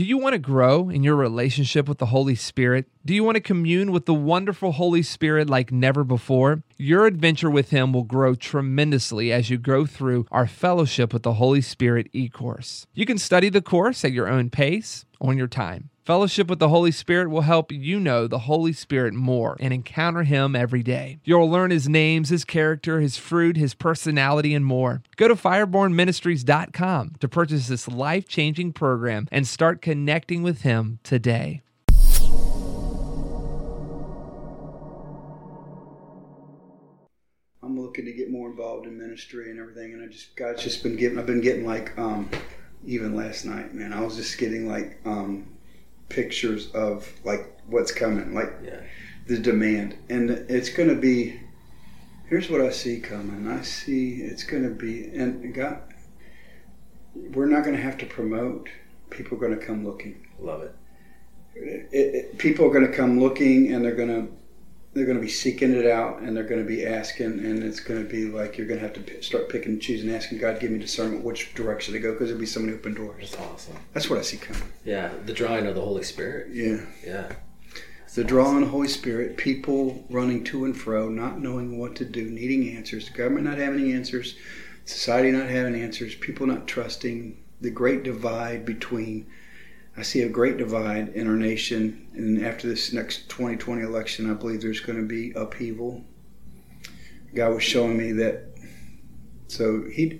Do you want to grow in your relationship with the Holy Spirit? Do you want to commune with the wonderful Holy Spirit like never before? Your adventure with Him will grow tremendously as you go through our Fellowship with the Holy Spirit e course. You can study the course at your own pace on your time. Fellowship with the Holy Spirit will help you know the Holy Spirit more and encounter Him every day. You'll learn His names, His character, His fruit, His personality, and more. Go to firebornministries.com to purchase this life changing program and start connecting with Him today. I'm looking to get more involved in ministry and everything, and I just God's just been getting. I've been getting like um, even last night, man. I was just getting like um, pictures of like what's coming, like Yeah. the demand, and it's going to be. Here's what I see coming. I see it's going to be, and God, we're not going to have to promote. People are going to come looking. Love it. It, it, people are going to come looking, and they're going to they're going to be seeking it out, and they're going to be asking, and it's going to be like you're going to have to p- start picking and choosing, asking God, give me discernment which direction to go, because there'll be so many open doors. That's awesome. That's what I see coming. Yeah, the drawing of the Holy Spirit. Yeah. Yeah. The drawing of the Holy Spirit, people running to and fro, not knowing what to do, needing answers, the government not having answers, society not having answers, people not trusting, the great divide between. I see a great divide in our nation, and after this next 2020 election, I believe there's going to be upheaval. God was showing me that, so he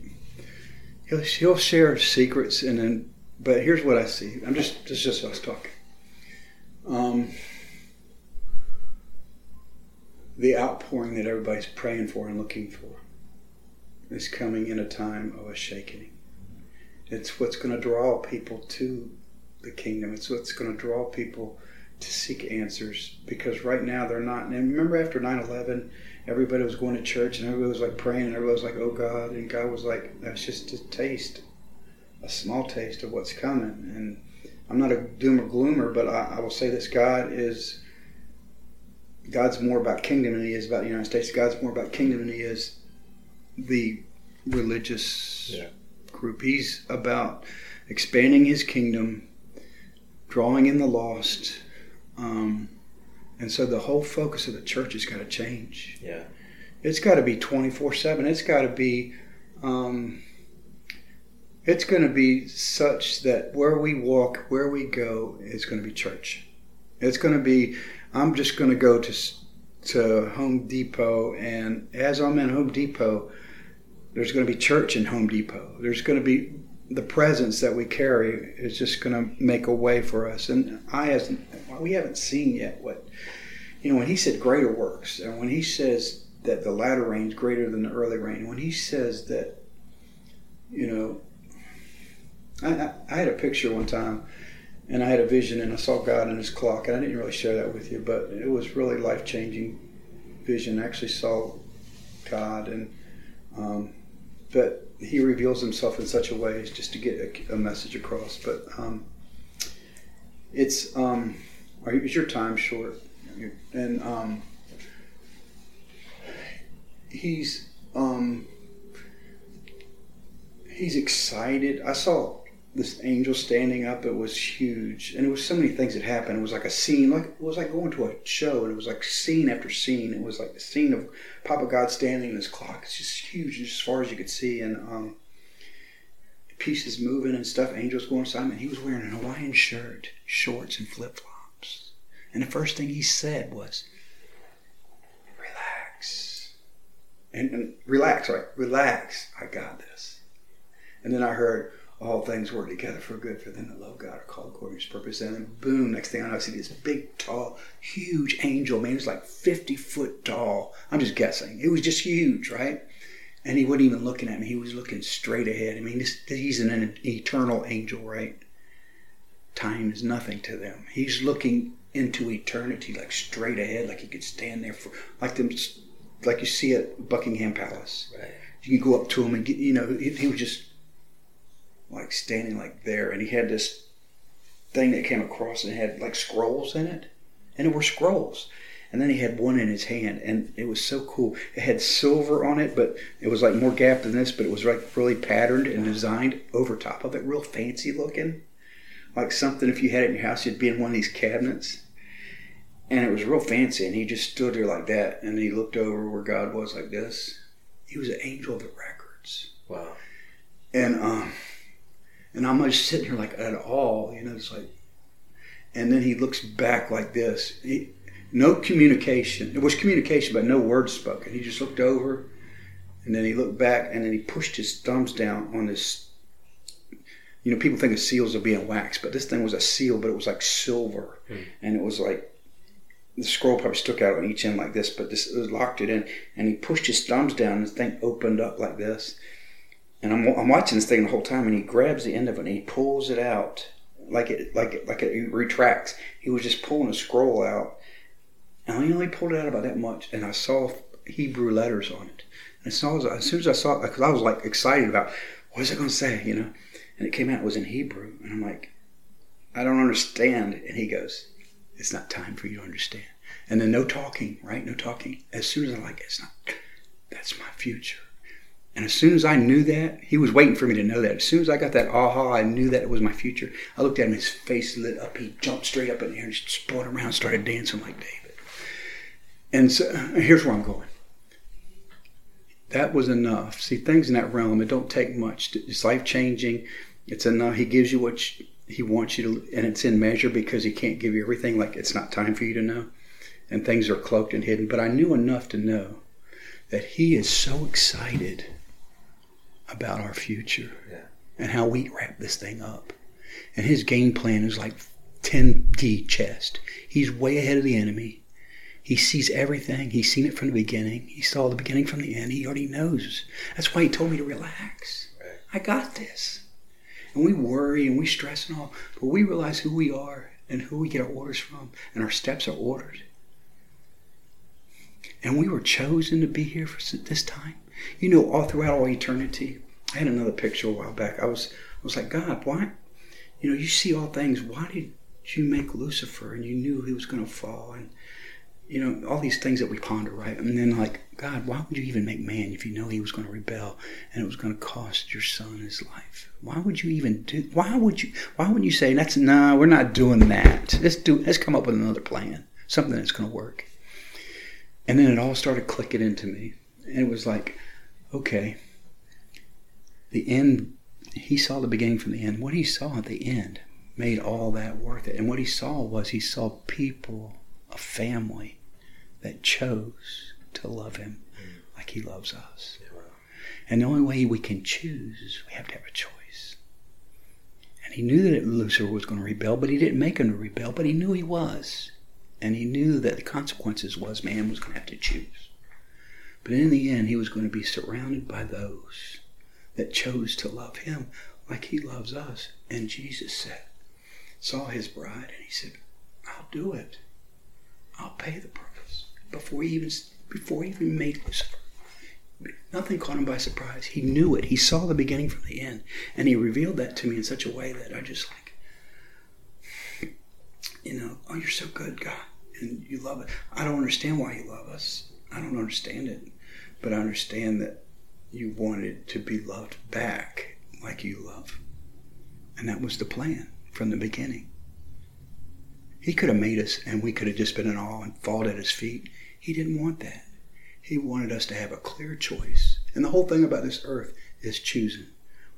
he'll, he'll share secrets, and then, but here's what I see. I'm just this is just us talking. Um, the outpouring that everybody's praying for and looking for is coming in a time of a shaking. It's what's going to draw people to the kingdom. It's what's going to draw people to seek answers because right now they're not. And remember after 9 11, everybody was going to church and everybody was like praying and everybody was like, oh God. And God was like, that's just a taste, a small taste of what's coming. And I'm not a doomer gloomer, but I, I will say this God is. God's more about kingdom than he is about the United States. God's more about kingdom than he is the religious Yeah. group. He's about expanding his kingdom, drawing in the lost. Um, and so the whole focus of the church has got to change. Yeah. It's got to be 24 7. It's got to be. Um, it's going to be such that where we walk, where we go, is going to be church. It's going to be. I'm just going to go to to Home Depot, and as I'm in Home Depot, there's going to be church in Home Depot. There's going to be the presence that we carry is just going to make a way for us. And I hasn't. We haven't seen yet what you know when he said greater works, and when he says that the latter rain is greater than the early rain, when he says that, you know, I, I, had a picture one time and I had a vision and I saw God in his clock and I didn't really share that with you, but it was really life changing vision. I actually saw God and um, but he reveals himself in such a way just to get a, a message across. But um, it's um, is your time short? And um, he's um, he's excited. I saw this angel standing up. It was huge, and it was so many things that happened. It was like a scene, like it was like going to a show, and it was like scene after scene. It was like the scene of Papa God standing in his clock. It's just huge, just as far as you could see, and um, pieces moving and stuff. Angels going and he was wearing a Hawaiian shirt, shorts, and flip flops. And the first thing he said was, "Relax." And, and relax, right? Relax. I got this. And then I heard, all things work together for good for them that love God are called according to his purpose. And then boom, next thing I know, I see this big, tall, huge angel. Man, it was like 50 foot tall. I'm just guessing. It was just huge, right? and he wasn't even looking at me. He was looking straight ahead. I mean, this, he's an eternal angel, right? Time is nothing to them. He's looking into eternity, like straight ahead, like he could stand there for, like them, like you see at Buckingham Palace. Right. You can go up to him and get, you know, he, he was just like standing like there, and he had this thing that came across and had like scrolls in it, and it were scrolls. And then he had one in his hand, and it was so cool. It had silver on it, but it was like more gap than this, but it was like really patterned and designed over top of it, real fancy looking. Like something if you had it in your house, you'd be in one of these cabinets. And it was real fancy, and he just stood there like that, and he looked over where God was like this. He was an angel of the records. Wow. And um and I'm just sitting here like at all, you know, it's like and then he looks back like this. He, no communication. It was communication, but no words spoken. He just looked over, and then he looked back, and then he pushed his thumbs down on this. You know, people think of seals are being waxed, but this thing was a seal, but it was like silver, Hmm. and it was like the scroll probably stuck out on each end like this, but this it was locked it in, and he pushed his thumbs down, and the thing opened up like this. And I'm, I'm watching this thing the whole time, and he grabs the end of it and he pulls it out like it like it, like it retracts. He was just pulling a scroll out, and he only pulled it out about that much, and I saw Hebrew letters on it. And as, as soon as I saw it, because I was like excited about what is it going to say, you know, and it came out it was in Hebrew, and I'm like, I don't understand. And he goes, It's not time for you to understand. And then no talking, right? No talking. As soon as I'm like, It's not. That's my future. And as soon as I knew that, he was waiting for me to know that. As soon as I got that aha, I knew that it was my future. I looked at him, his face lit up. He jumped straight up in the air and spun around, started dancing like David. And so here's where I'm going. That was enough. See, things in that realm, it don't take much. It's life changing. It's enough. He gives you what he wants you to, and it's in measure because he can't give you everything. Like it's not time for you to know, and things are cloaked and hidden. But I knew enough to know that he is so excited about our future Yeah. and how we wrap this thing up. And his game plan is like 10D chess. He's way ahead of the enemy. He sees everything. He's seen it from the beginning. He saw the beginning from the end. He already knows. That's why he told me to relax. Right. I got this. And we worry and we stress and all, but we realize who we are and who we get our orders from, and our steps are ordered. And we were chosen to be here for this time. You know, all throughout all eternity. I had another picture a while back. I was, I was like, God, why? You know, you see all things. Why did you make Lucifer? And you knew he was going to fall, and you know all these things that we ponder, right? And then, like, God, why would you even make man if you know he was going to rebel and it was going to cost your son his life? Why would you even do? Why would you? Why wouldn't you say that's no? We're not doing that. Let's do. Let's come up with another plan, something that's going to work. And then it all started clicking into me. And it was like, okay, the end, he saw the beginning from the end. What he saw at the end made all that worth it. And what he saw was he saw people, a family that chose to love him like he loves us. And the only way we can choose is we have to have a choice. And he knew that Lucifer was going to rebel, but he didn't make him to rebel, but he knew he was. And he knew that the consequences was man was going to have to choose. But in the end, he was going to be surrounded by those that chose to love him like he loves us. And Jesus said, saw his bride, and he said, I'll do it. I'll pay the price. Before he even before he even made Lucifer. Nothing caught him by surprise. He knew it. He saw the beginning from the end. And he revealed that to me in such a way that I just like you know, oh you're so good, God. And you love it. I don't understand why you love us. I don't understand it. But I understand that you wanted to be loved back like you love. And that was the plan from the beginning. He could have made us and we could have just been in awe and fallen at his feet. He didn't want that. He wanted us to have a clear choice. And the whole thing about this earth is choosing.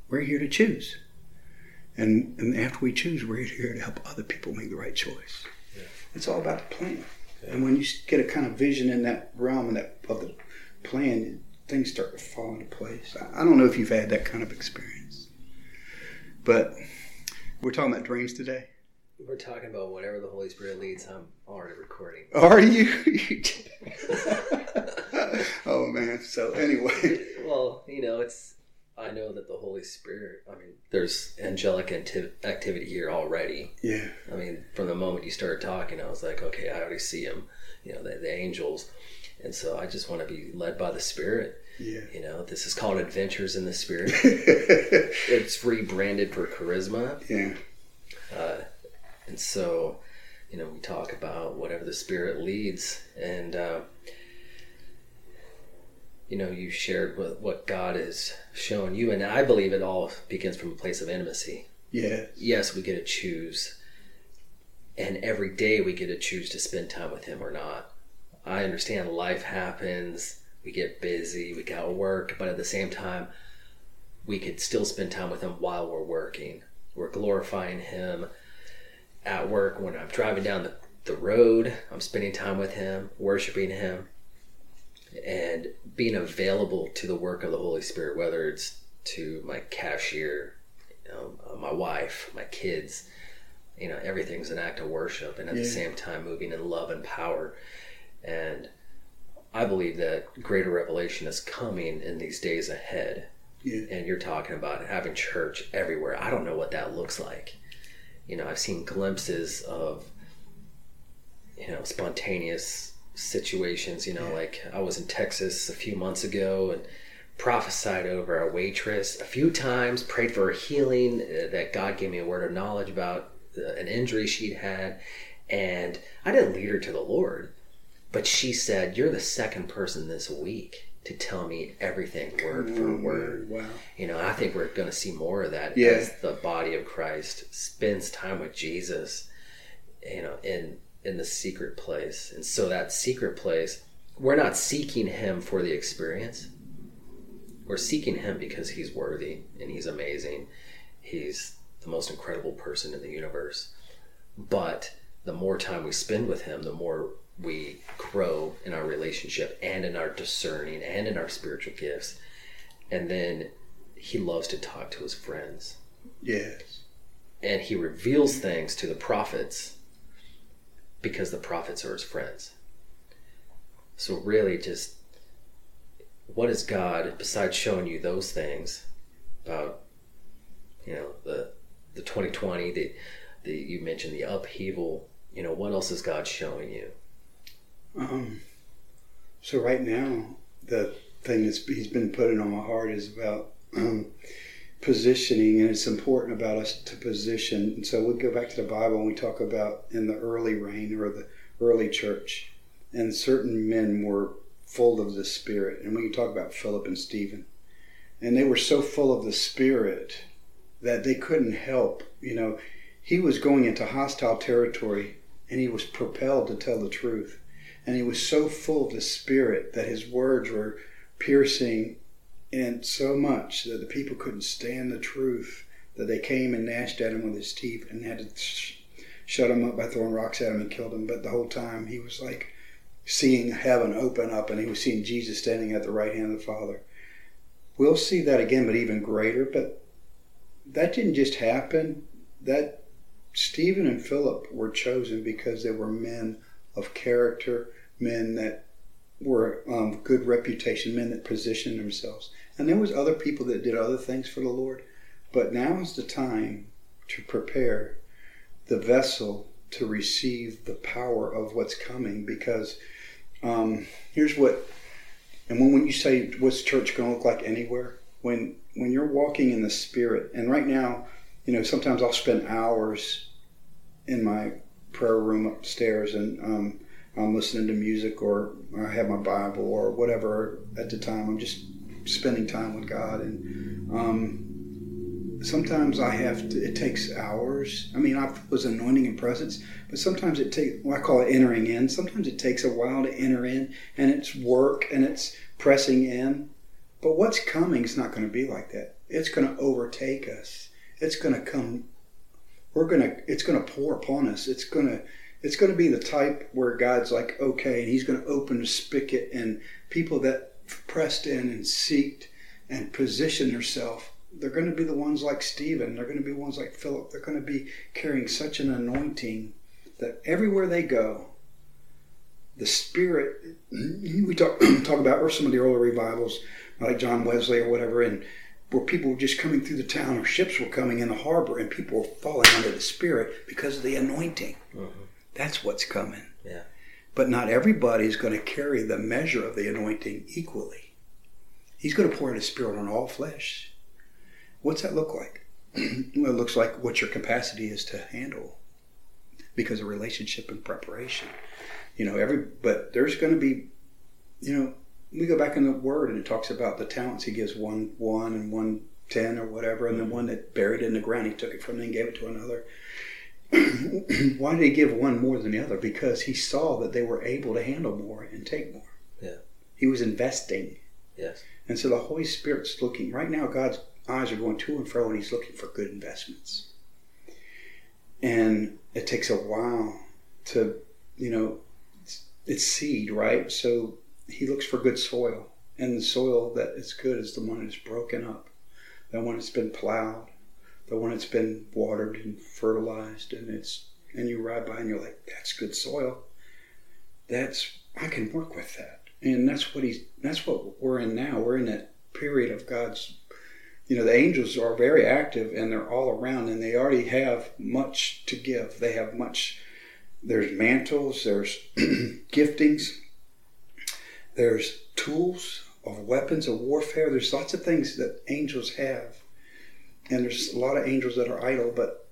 We're here to choose. And, and after we choose, we're here to help other people make the right choice. Yeah. It's all about the plan. And when you get a kind of vision in that realm and that of the plan, things start to fall into place. I don't know if you've had that kind of experience, but we're talking about dreams today. We're talking about whatever the Holy Spirit leads. I'm already recording. Are you? oh man. So anyway, well, you know, it's. I know that the Holy Spirit. I mean, there's angelic acti- activity here already. yeah, I mean, from the moment you started talking, I was like, okay, I already see him. You know, the, the angels, and so I just want to be led by the Spirit. yeah. You know, this is called Adventures in the Spirit. it's rebranded for Charisma. yeah, Uh, and so, you know, we talk about whatever the Spirit leads. And, uh, you know, you shared what, what God is showing you. And I believe it all begins from a place of intimacy. yeah, Yes, we get to choose. And every day we get to choose to spend time with Him or not. I understand life happens, we get busy, we got work, but at the same time, we could still spend time with Him while we're working. We're glorifying Him at work when I'm driving down the, the road, I'm spending time with Him, worshiping Him, and being available to the work of the Holy Spirit, whether it's to my cashier, you know, uh, my wife, my kids. You know, everything's an act of worship, and at the same time, moving in love and power. And I believe that greater revelation is coming in these days ahead. yeah, And you're talking about having church everywhere. I don't know what that looks like. You know, I've seen glimpses of, you know, spontaneous situations. You know, Yeah. like I was in Texas a few months ago and prophesied over a waitress a few times, prayed for her healing, uh, that God gave me a word of knowledge about uh, an injury she'd had. And I didn't lead her to the Lord, but she said, You're the second person this week to tell me everything word for word. Wow. You know, I think we're going to see more of that Yeah. as the body of Christ spends time with Jesus, you know, in in the secret place. And so that secret place, we're not seeking him for the experience. We're seeking him because he's worthy and he's amazing. He's the most incredible person in the universe. But the more time we spend with him, the more we grow in our relationship and in our discerning and in our spiritual gifts. And then he loves to talk to his friends. Yes. And he reveals things to the prophets because the prophets are his friends. So, really, just what is God, besides showing you those things about, you know, the the 2020, the, the you mentioned the upheaval, you know, what else is God showing you? Um, so right now, the thing that's he's been putting on my heart is about um, positioning, and it's important about us to position. And so we go back to the Bible and we talk about in the early rain or the early church, and certain men were full of the Spirit, and we can talk about Philip and Stephen, and they were so full of the Spirit that they couldn't help. You know, he was going into hostile territory, and he was propelled to tell the truth and he was so full of the spirit that his words were piercing and so much that the people couldn't stand the truth that they came and gnashed at him with his teeth and had to sh- shut him up by throwing rocks at him and killed him. But the whole time he was like seeing heaven open up and he was seeing jesus standing at the right hand of the father. We'll see that again but even greater. But that didn't just happen. That stephen and philip were chosen because they were men of character, men that were um, good reputation, men that positioned themselves. And there was other people that did other things for the Lord, but now is the time to prepare the vessel to receive the power of what's coming. Because um, here's what, and when, when you say what's church going to look like anywhere, when when you're walking in the Spirit, and right now, you know, sometimes I'll spend hours in my prayer room upstairs and um, I'm listening to music or I have my Bible or whatever at the time. I'm just spending time with God and um, sometimes I have to, it takes hours. I mean, I was anointing in presence, but sometimes it takes, well, I call it entering in. Sometimes it takes a while to enter in and it's work and it's pressing in. But what's coming is not going to be like that. It's going to overtake us. It's going to come we're gonna it's gonna pour upon us it's gonna it's gonna be the type where god's like okay and he's gonna open the spigot and people that pressed in and seeked and positioned herself, they're gonna be the ones like stephen they're gonna be ones like philip they're gonna be carrying such an anointing that everywhere they go the Spirit, we talk talk about or some of the early revivals, like John Wesley or whatever, and where people were just coming through the town or ships were coming in the harbor and people were falling under the Spirit because of the anointing. Mm-hmm. That's what's coming. But not everybody is going to carry the measure of the anointing equally. He's going to pour out His Spirit on all flesh. What's that look like? well, it looks like what your capacity is to handle because of relationship and preparation. You know, every but there's going to be, you know, we go back in the Word and it talks about the talents. He gives one one and one ten or whatever, and the mm-hmm. one that buried in the ground, he took it from them and gave it to another. Why did he give one more than the other? Because he saw that they were able to handle more and take more. Yeah. He was investing. Yes. And so the Holy Spirit's looking right now. God's eyes are going to and fro, and He's looking for good investments. And it takes a while to, you know, it's, it's seed, right? So He looks for good soil, and the soil that is good is the one that's broken up, the one that's been plowed, the one that's been watered and fertilized, and it's and you ride by and you're like, that's good soil. That's I can work with that, and that's what he's. That's what we're in now. We're in that period of God's you know the angels are very active and they're all around and they already have much to give they have much there's mantles there's giftings there's tools of weapons of warfare there's lots of things that angels have and there's a lot of angels that are idle but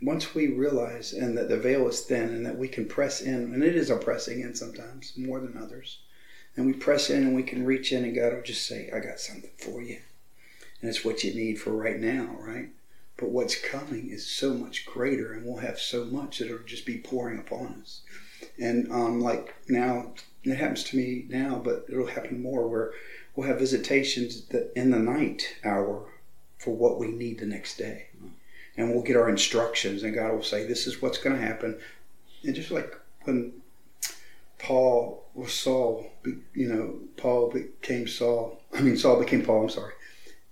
once we realize and that the veil is thin and that we can press in and it is a pressing in sometimes more than others and we press in and we can reach in and god will just say i got something for you and it's what you need for right now, right? But what's coming is so much greater, and we'll have so much that it'll just be pouring upon us. And um, like now, it happens to me now, but it'll happen more where we'll have visitations that in the night hour for what we need the next day, and we'll get our instructions, and God will say, "This is what's going to happen." And just like when Paul was Saul, you know, Paul became Saul. I mean, Saul became Paul. I'm sorry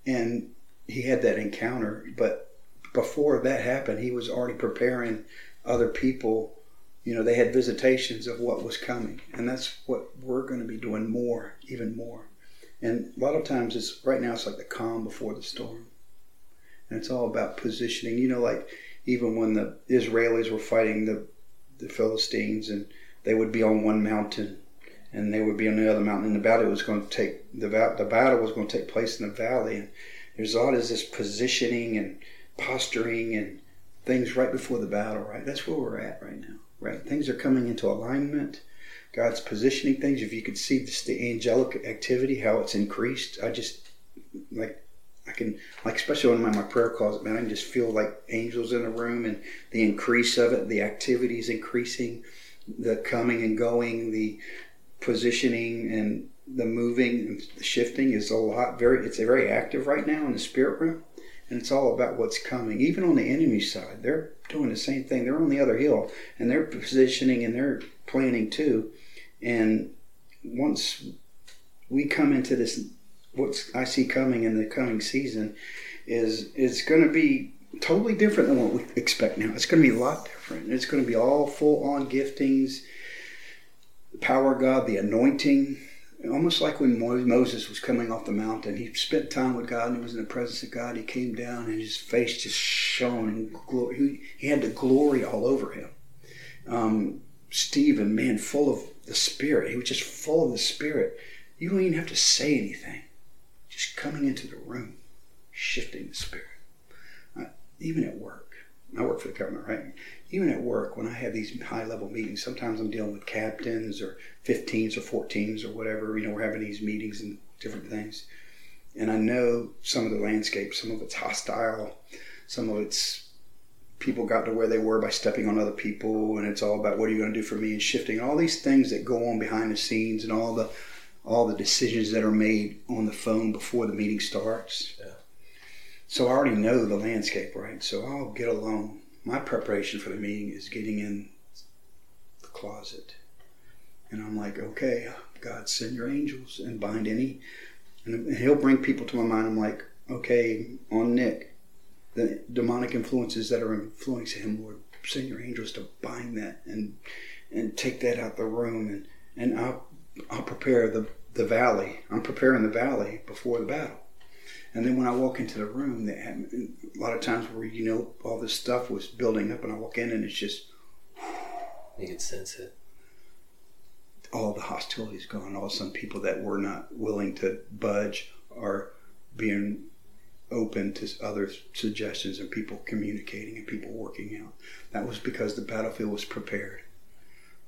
and he had that encounter. But before that happened, he was already preparing other people. You know, they had visitations of what was coming, and that's what we're going to be doing more, even more. And a lot of times, it's right now it's like the calm before the storm, and it's all about positioning. You know, like even when the Israelis were fighting the the Philistines, and they would be on one mountain and they would be on the other mountain. And the battle was going to take the the battle was going to take place in the valley. And there's all this positioning and posturing and things right before the battle. Right, that's where we're at right now. Right, things are coming into alignment. God's positioning things. If you could see this, the angelic activity, how it's increased, I just like I can like especially when I'm in my prayer closet, man, I can just feel like angels in the room and the increase of it, the activity is increasing, the coming and going, the positioning and the moving and the shifting is a lot very it's very active right now in the spirit realm and it's all about what's coming. Even on the enemy side they're doing the same thing. They're on the other hill and they're positioning and they're planning too. And once we come into this what's i see coming in the coming season is it's going to be totally different than what we expect now it's going to be a lot different it's going to be all full on giftings the power of God, the anointing. Almost like when Moses was coming off the mountain, he spent time with God and he was in the presence of God. He came down and his face just shone glory. He had the glory all over him. Um, Stephen, man, full of the Spirit. He was just full of the Spirit. You don't even have to say anything. Just coming into the room, shifting the Spirit. Even at work. I work for the government, right? even at work, when I have these high level meetings, sometimes I'm dealing with captains or 15s or 14s or whatever. You know, we're having these meetings and different things. And I know some of the landscape, some of it's hostile, some of it's people got to where they were by stepping on other people, and it's all about what are you going to do for me and shifting, all these things that go on behind the scenes, and all the all the decisions that are made on the phone before the meeting starts. Yeah. So I already know the landscape, right? So I'll get along. my preparation for the meeting is getting in the closet. And I'm like, okay, God, send your angels and bind any. And he'll bring people to my mind. I'm like, okay, on Nick, the demonic influences that are influencing him, Lord, send your angels to bind that and and take that out the room and and I'll I'll prepare the the valley. I'm preparing the valley before the battle. And then when I walk into the room, a lot of times where you know all this stuff was building up, and I walk in and it's just You can sense it. all the hostilities gone. All of a sudden, people that were not willing to budge are being open to other suggestions and people communicating and people working out. That was because the battlefield was prepared,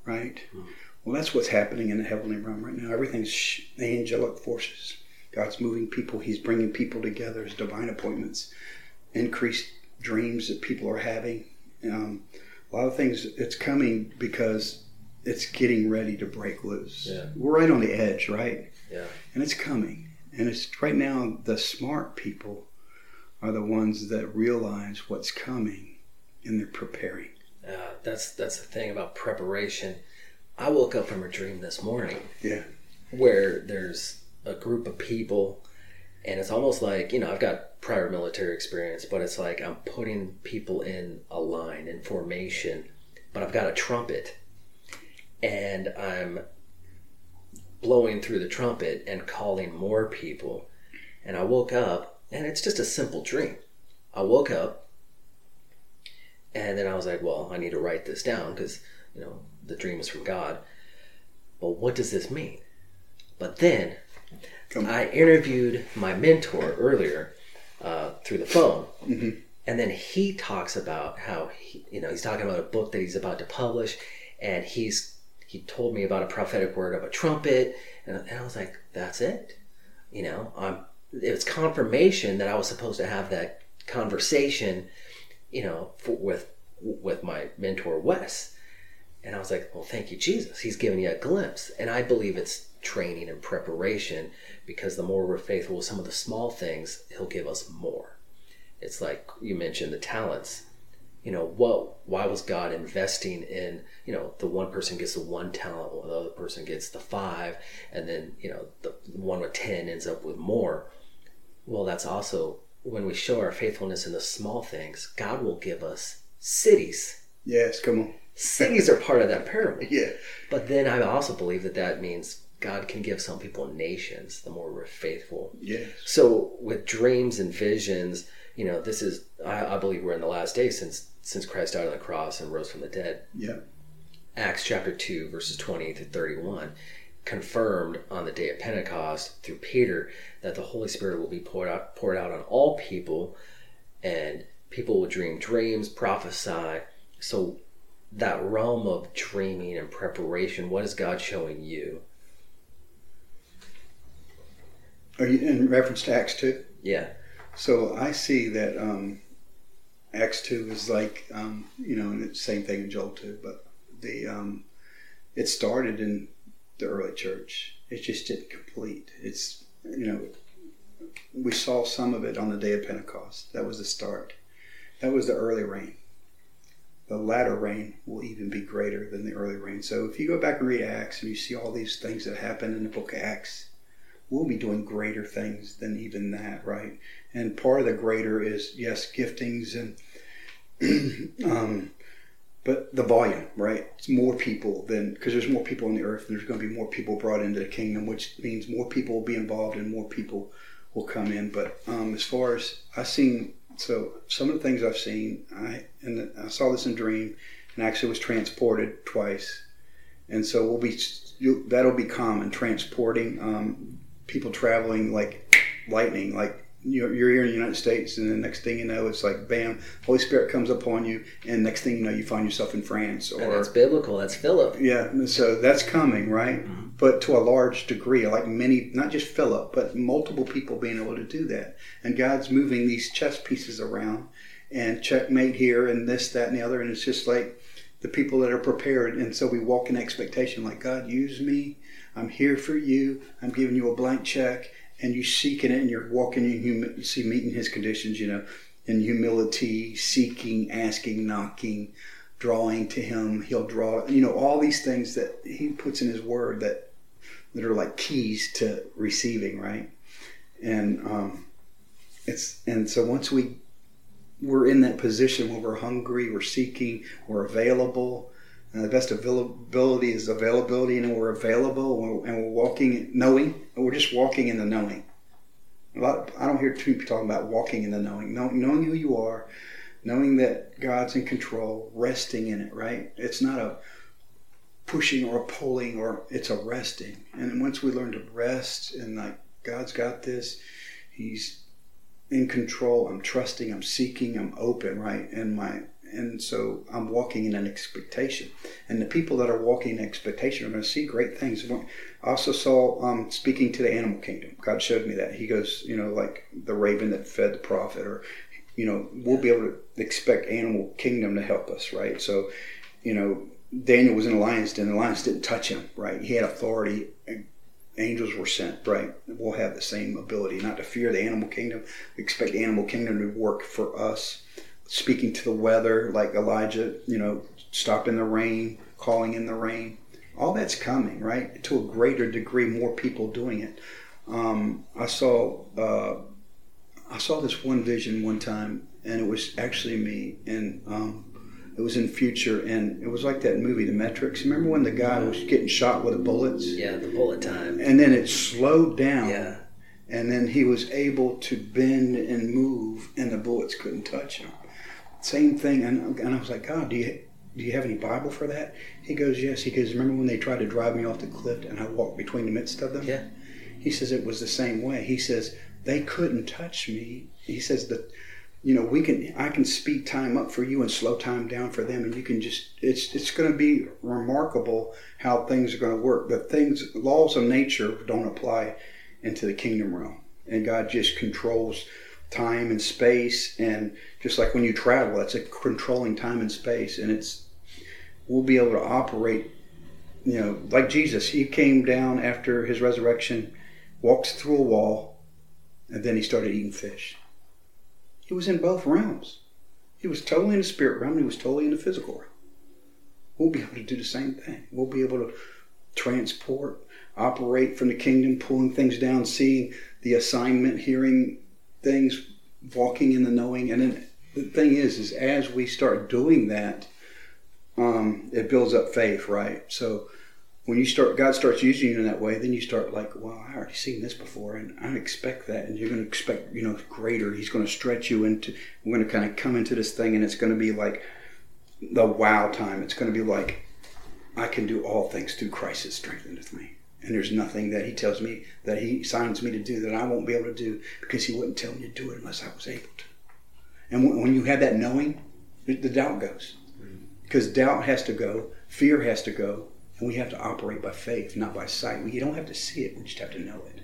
right? Hmm. Well, that's what's happening in the heavenly realm right now. Everything's sh- angelic forces. God's moving people. He's bringing people together as divine appointments, increased dreams that people are having. Um, a lot of things. It's coming because it's getting ready to break loose. Yeah. We're right on the edge, right? Yeah. And it's coming. And it's right now the smart people are the ones that realize what's coming and they're preparing. Uh, that's that's the thing about preparation. I woke up from a dream this morning. Yeah. where there's a group of people and it's almost like you know i've got prior military experience but it's like i'm putting people in a line in formation but i've got a trumpet. And i'm blowing through the trumpet and calling more people. And i woke up and it's just a simple dream. I woke up and then i was like well i need to write this down because you know the dream is from god. But what does this mean? But then I interviewed my mentor earlier uh, through the phone, and then he talks about how he, you know he's talking about a book that he's about to publish, and he's he told me about a prophetic word of a trumpet, and, and I was like, that's it, you know. Um, it was confirmation that I was supposed to have that conversation, you know, for, with with my mentor Wes, and I was like, well, thank you, Jesus. He's giving you a glimpse. And I believe it's training and preparation because the more we're faithful with some of the small things, He'll give us more. It's like you mentioned the talents. You know, what, why was God investing in, you know, the one person gets the one talent, while the other person gets the five, and then, you know, the one with 10 ends up with more? Well, that's also when we show our faithfulness in the small things, God will give us cities. Yes, come on. Cities are part of that pyramid. Yeah. But then I also believe that that means God can give some people nations the more we're faithful. Yes. So with dreams and visions, you know, this is I, I believe we're in the last days since since Christ died on the cross and rose from the dead. Yeah. Acts chapter two, verses twenty to thirty-one, confirmed on the day of Pentecost through Peter that the Holy Spirit will be poured out poured out on all people, and people will dream dreams, prophesy. So that realm of dreaming and preparation, what is God showing you? Are you in reference to Acts 2? Yeah. So I see that um, Acts 2 is like, um, you know, and it's the same thing in Joel 2, but the um, it started in the early church. It just didn't complete. It's, you know, we saw some of it on the day of Pentecost. That was the start. That was the early rain. The latter rain will even be greater than the early rain. So if you go back and read Acts and you see all these things that happen in the book of Acts, we'll be doing greater things than even that, right? And part of the greater is yes, giftings and um, but the volume, right? It's more people than because there's more people on the earth. And there's going to be more people brought into the kingdom, which means more people will be involved and more people will come in. But um, as far as I've seen, so some of the things I've seen, I and I saw this in dream, and actually was transported twice, and so we'll be you, that'll be common transporting um, people traveling like lightning, like you're, you're here in the United States, and the next thing you know, it's like bam, Holy Spirit comes upon you, and next thing you know, you find yourself in France And that's biblical. That's Philip. yeah, so that's coming, right? Mm-hmm. But to a large degree, like many, not just Philip, but multiple people being able to do that. And God's moving these chess pieces around and checkmate here and this, that, and the other. And it's just like the people that are prepared. And so we walk in expectation, like, God, use me. I'm here for you. I'm giving you a blank check. And you seeking it and you're walking in humi- you see meeting his conditions, you know, in humility, seeking, asking, knocking, drawing to him. He'll draw, you know, all these things that he puts in his word that that are like keys to receiving, right? And um, it's and so once we we're in that position where we're hungry, we're seeking, we're available, the best availability is availability, and we're available, and we're, walking, knowing, and we're just walking in the knowing. A lot. I don't hear too people talking about walking in the knowing, knowing, knowing who you are, knowing that God's in control, resting in it. Right? It's not a pushing or a pulling, or it's a resting. And once we learn to rest and like God's got this, He's in control. I'm trusting. I'm seeking. I'm open. Right? And my and so I'm walking in an expectation. And the people that are walking in expectation are going to see great things. I also saw, um, speaking to the animal kingdom, God showed me that. He goes, you know, like the raven that fed the prophet, or, you know, we'll be able to expect animal kingdom to help us, right? So, you know, Daniel was in a lion's den. The lions didn't touch him, right? He had authority. Angels were sent, right? We'll have the same ability, not to fear the animal kingdom. Expect the animal kingdom to work for us speaking to the weather, like Elijah, you know, stopping the rain, calling in the rain. All that's coming, right? To a greater degree, more people doing it. Um, I saw uh, I saw this one vision one time, and it was actually me, and um, it was in future, and it was like that movie, The Matrix. Remember when the guy was getting shot with the bullets? Yeah, the bullet time. And then it slowed down. Yeah. And then he was able to bend and move, and the bullets couldn't touch him. Same thing. And, and I was like, God, do you, do you have any Bible for that? He goes, Yes. He goes, Remember when they tried to drive me off the cliff and I walked between the midst of them? Yeah. He says it was the same way. He says, They couldn't touch me. He says that you know we can i can speed time up for you and slow time down for them and you can just it's it's going to be remarkable how things are going to work the things laws of nature don't apply into the kingdom realm and god just controls time and space and just like when you travel that's a controlling time and space and it's we'll be able to operate you know like jesus he came down after his resurrection walked through a wall and then he started eating fish. He was in both realms. He was totally in the spirit realm he was totally in the physical realm. We'll be able to do the same thing. We'll be able to transport operate from the kingdom pulling things down seeing the assignment hearing things, walking in the knowing. And then the thing is, is as we start doing that, um, it builds up faith, right? So when you start, God starts using you in that way, then you start like, well, I already seen this before, and I expect that, and you're going to expect, you know, greater. He's going to stretch you into. We're going to kind of come into this thing, and it's going to be like the wow time. It's going to be like, I can do all things through Christ that strengtheneth me. And there's nothing that he tells me that he signs me to do that I won't be able to do because he wouldn't tell me to do it unless I was able to. And when you have that knowing, the doubt goes. Because doubt has to go, fear has to go, and we have to operate by faith, not by sight. We don't have to see it, we just have to know it.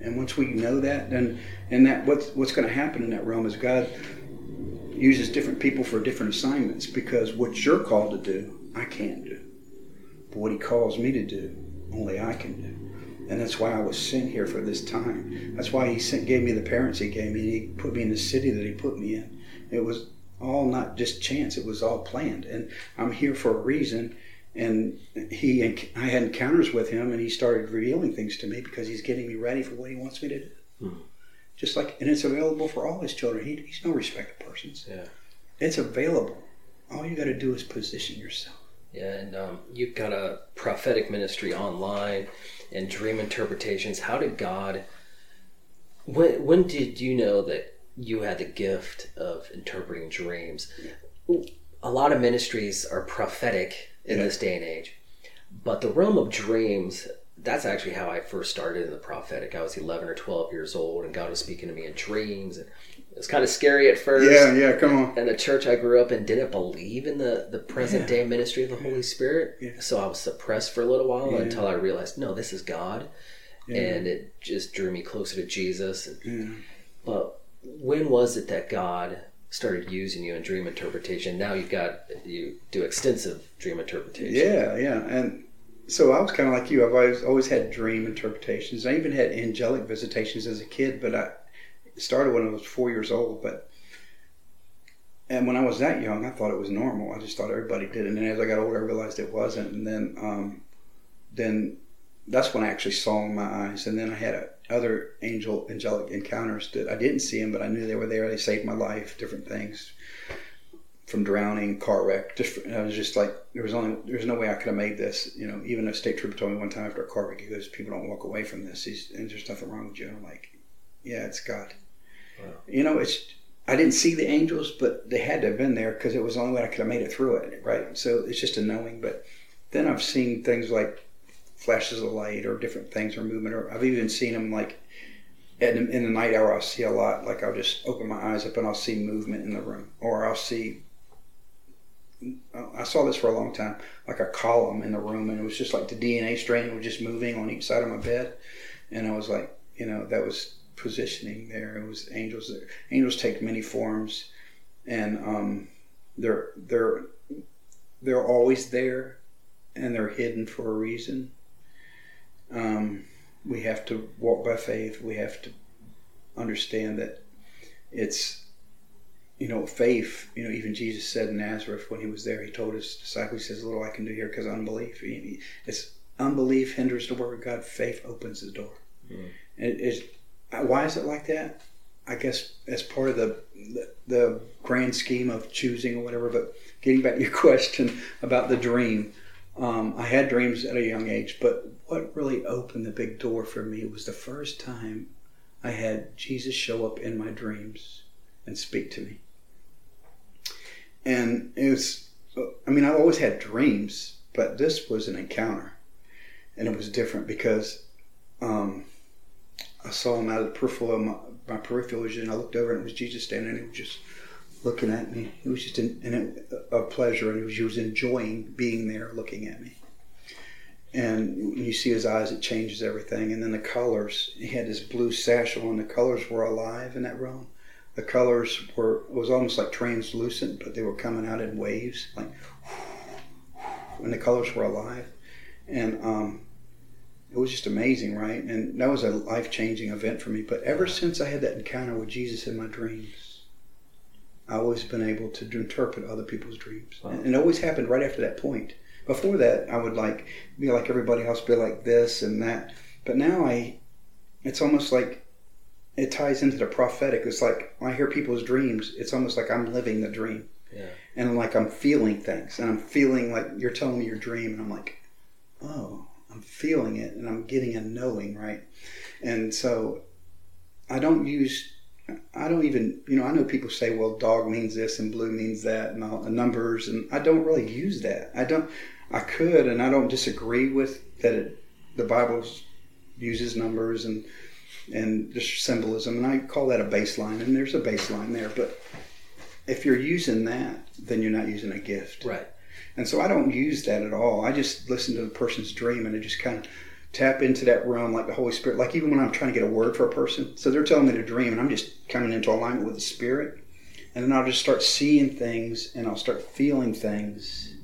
And once we know that, then and that what's what's going to happen in that realm is God uses different people for different assignments because what you're called to do, I can't do. But what he calls me to do, only I can do. And that's why I was sent here for this time. That's why he sent, gave me the parents he gave me. He put me in the city that he put me in. It was all not just chance. It was all planned. And I'm here for a reason. And he, and I had encounters with him, and he started revealing things to me because he's getting me ready for what he wants me to do. Hmm. Just like, and it's available for all his children. He, he's no respect of persons. Yeah, it's available. All you got to do is position yourself. And um, you've got a prophetic ministry online and dream interpretations. How did God? When when did you know that you had the gift of interpreting dreams? A lot of ministries are prophetic in yeah. this day and age, but the realm of dreams. That's actually how I first started in the prophetic. I was 11 or 12 years old, and God was speaking to me in dreams. And it was kind of scary at first. Yeah, yeah, come on. And the church I grew up in didn't believe in the, the present yeah. day ministry of the Holy Spirit. Yeah. So I was suppressed for a little while yeah. until I realized, no, this is God. And it just drew me closer to Jesus. But when was it that God started using you in dream interpretation? Now you've got, you do extensive dream interpretation. Yeah, yeah. And so I was kind of like you. I've always, always had dream interpretations. I even had angelic visitations as a kid, but I, started when I was four years old, but and when I was that young, I thought it was normal. I just thought everybody did it. And then as I got older, I realized it wasn't. And then, um, then that's when I actually saw in my eyes. And then I had a, other angel angelic encounters that I didn't see them, but I knew they were there. They saved my life, different things. from drowning, car wreck. Just I was just like there was only there's no way I could have made this. You know, even a state trooper told me one time after a car wreck, he goes, "People don't walk away from this. He's, and there's nothing wrong with you." And I'm like, "Yeah, it's God." Wow. You know, it's I didn't see the angels, but they had to have been there because it was the only way I could have made it through it, right? So it's just a knowing. But then I've seen things like flashes of light or different things or movement, or I've even seen them like in, in the night hour. I'll see a lot. Like I'll just open my eyes up and I'll see movement in the room, or I'll see I saw this for a long time, like a column in the room, and it was just like the DNA strand was just moving on each side of my bed, and I was like, you know, that was positioning there. It was angels. Angels take many forms, and um, they're they're they're always there, and they're hidden for a reason. Um, we have to walk by faith. We have to understand that it's you know, faith, you know, even Jesus said in Nazareth when he was there, he told his disciples, he says, little I can do here because unbelief. It's unbelief hinders the word of God. Faith opens the door. Mm. It is, why is it like that? I guess as part of the, the, the grand scheme of choosing or whatever. But getting back to your question about the dream, um, I had dreams at a young age, but what really opened the big door for me was the first time I had Jesus show up in my dreams and speak to me and it was i mean i always had dreams but this was an encounter and it was different because um, i saw him out of the peripheral of my, my, peripheral vision. I looked over and it was jesus standing and he was just looking at me. He was just a, a, pleasure and he was, he was enjoying being there looking at me. And when you see his eyes it changes everything. And then the colors he had this blue sash on. The colors were alive in that room the colors were it was almost like translucent, but they were coming out in waves, like when the colors were alive, and um, it was just amazing, right? And that was a life changing event for me. But ever since I had that encounter with Jesus in my dreams, I've always been able to interpret other people's dreams, wow. and it always happened right after that point. Before that, I would like be like everybody else, be like this and that. But now I, it's almost like it ties into the prophetic. It's like when I hear people's dreams, it's almost like I'm living the dream. Yeah. And like I'm feeling things. And I'm feeling like you're telling me your dream and I'm like, oh, I'm feeling it and I'm getting a knowing, right? And so I don't use I don't even, you know, I know people say, well, dog means this and blue means that and all the numbers, and I don't really use that. I don't, I could, and I don't disagree with that it, the Bible uses numbers and and just symbolism. And I call that a baseline, and there's a baseline there. But if you're using that, then you're not using a gift. Right. And so I don't use that at all. I just listen to the person's dream and I just kind of tap into that realm like the Holy Spirit. Like even when I'm trying to get a word for a person, so they're telling me to dream and I'm just coming into alignment with the Spirit. And then I'll just start seeing things and I'll start feeling things.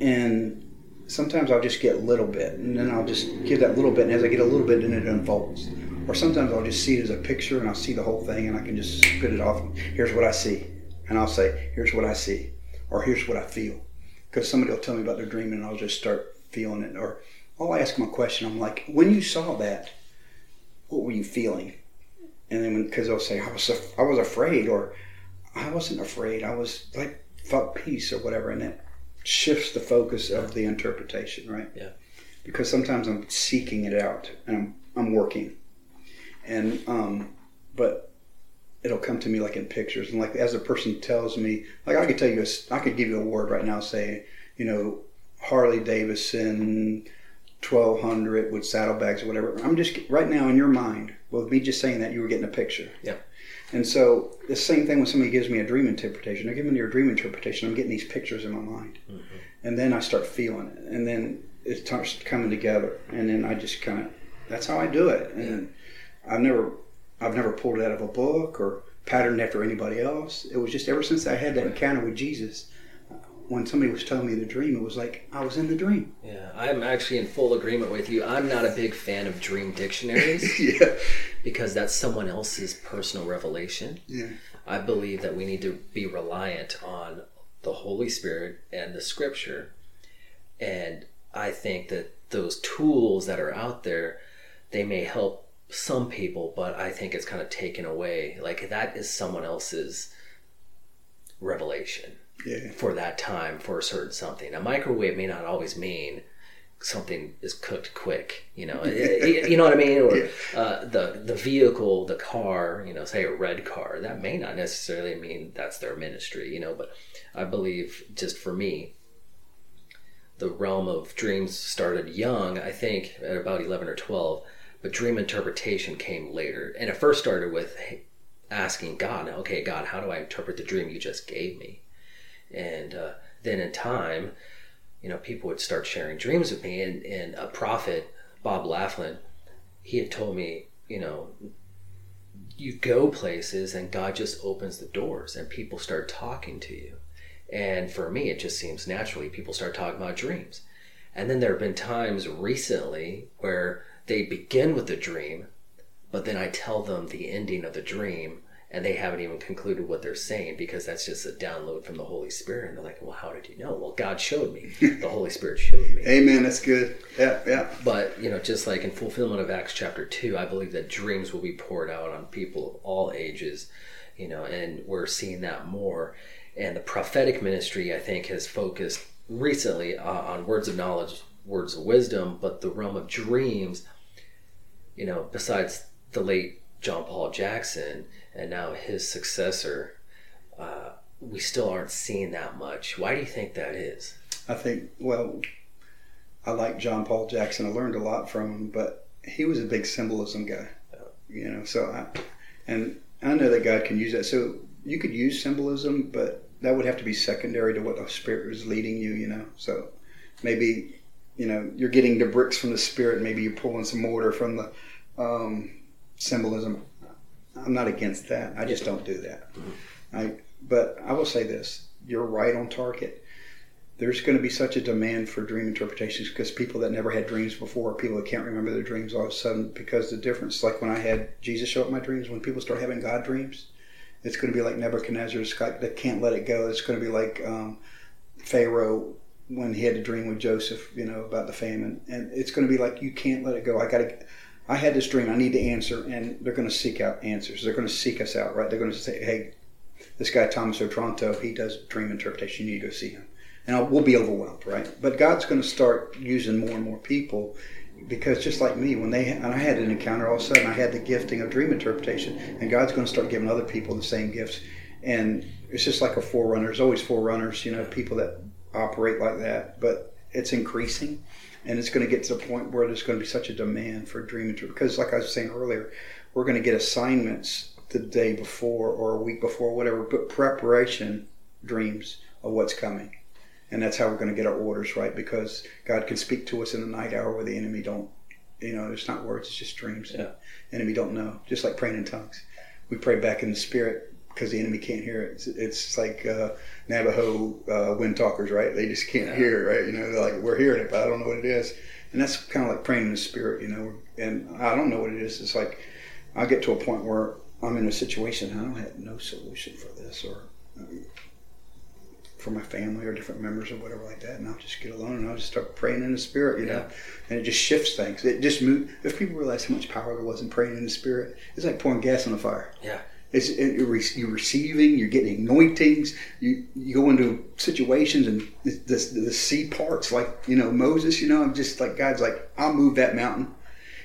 And sometimes I'll just get a little bit and then I'll just give that little bit. And as I get a little bit, then it unfolds. Or sometimes I'll just see it as a picture and I'll see the whole thing and I can just spit it off. Here's what I see. And I'll say, here's what I see. Or here's what I feel. Because somebody will tell me about their dream and I'll just start feeling it. Or I'll ask them a question. I'm like, when you saw that, what were you feeling? And then because they'll say, I was, I was afraid or I wasn't afraid. I was like, felt peace or whatever. And it shifts the focus of the interpretation, right? Yeah. Because sometimes I'm seeking it out and I'm, I'm working and um, but it'll come to me like in pictures. And like as a person tells me like i could tell you a, i could give you a word right now say you know harley davidson 1200 with saddlebags or whatever. I'm just right now in your mind with me just saying that you were getting a picture. Yeah and so the same thing when somebody gives me a dream interpretation. They're giving me a dream interpretation. I'm getting these pictures in my mind. Mm-hmm. and then i start feeling it. And then it starts coming together. And then i just kind of that's how i do it. And I've never I've never pulled it out of a book or patterned after anybody else. It was just ever since I had that encounter with Jesus. When somebody was telling me the dream, it was like I was in the dream. Yeah, I'm actually in full agreement with you. I'm not a big fan of dream dictionaries. yeah. Because that's someone else's personal revelation. Yeah. I believe that we need to be reliant on the Holy Spirit and the Scripture. And I think that those tools that are out there, they may help some people, but I think it's kind of taken away. Like that is someone else's revelation Yeah. for that time for a certain something. A microwave may not always mean something is cooked quick. You know, you know what I mean? Or uh, the the vehicle, the car. You know, say a red car. That may not necessarily mean that's their ministry. You know, but I believe just for me, the realm of dreams started young. I think at about eleven or twelve, but dream interpretation came later, and it first started with asking God, "Okay, God, how do I interpret the dream you just gave me?" And uh, then in time, you know, people would start sharing dreams with me. And, and a prophet, Bob Laughlin, he had told me, you know, you go places and God just opens the doors and people start talking to you. And for me, it just seems naturally people start talking about dreams. And then there have been times recently where they begin with a dream, but then I tell them the ending of the dream and they haven't even concluded what they're saying because that's just a download from the Holy Spirit. And they're like, well, how did you know? Well, God showed me. The Holy Spirit showed me. Amen. That's good. Yeah, yeah. But, you know, just like in fulfillment of Acts chapter 2, I believe that dreams will be poured out on people of all ages, you know, and we're seeing that more. And the prophetic ministry, I think, has focused recently uh, on words of knowledge, words of wisdom, but the realm of dreams, you know, besides the late John Paul Jackson and now his successor, uh, we still aren't seeing that much. Why do you think that is? I think, well, I like John Paul Jackson. I learned a lot from him, but he was a big symbolism guy, you know. So, I, and I know that God can use that. So you could use symbolism, but that would have to be secondary to what the Spirit was leading you, you know. So maybe, you know, you're getting the bricks from the Spirit. Maybe you're pulling some mortar from the um, symbolism. I'm not against that. I just don't do that. I, but I will say this: you're right on target. There's going to be such a demand for dream interpretations because people that never had dreams before, people that can't remember their dreams, all of a sudden, because the difference, like when I had Jesus show up my dreams, when people start having God dreams, it's going to be like Nebuchadnezzar. It's like they can't let it go. It's going to be like um, Pharaoh when he had a dream with Joseph, you know, about the famine, and it's going to be like you can't let it go. I got to. I had this dream. I need to answer, and they're going to seek out answers. They're going to seek us out, right? They're going to say, "Hey, this guy Thomas Otranto, he does dream interpretation. You need to go see him." And I'll, we'll be overwhelmed, right? But God's going to start using more and more people because just like me, when they and I had an encounter, all of a sudden I had the gifting of dream interpretation, and God's going to start giving other people the same gifts. And it's just like a forerunner. There's always forerunners, you know, people that operate like that, but it's increasing and it's going to get to the point where there's going to be such a demand for dream interpretation. Because, like I was saying earlier, we're going to get assignments the day before or a week before, whatever, but preparation dreams of what's coming. And that's how we're going to get our orders right because God can speak to us in the night hour where the enemy don't, you know, it's not words, it's just dreams. Yeah. enemy don't know, just like praying in tongues. We pray back in the spirit because the enemy can't hear it. It's, it's like uh, Navajo uh, wind talkers, right? They just can't Yeah. hear it, right? You know, they're like, we're hearing it, but I don't know what it is. And that's kind of like praying in the spirit, you know. And I don't know what it is. It's like I get to a point where I'm in a situation I don't have no solution for this or um, for my family or different members or whatever like that. And I'll just get alone and I'll just start praying in the spirit, you know. Yeah. And it just shifts things. It just moves. If people realize how much power there was in praying in the spirit, it's like pouring gas on the fire. Yeah. It's it, you're, receiving, you're getting anointings. You you go into situations and the, the, the sea parts like you know Moses. You know, I'm just like God's like I'll move that mountain.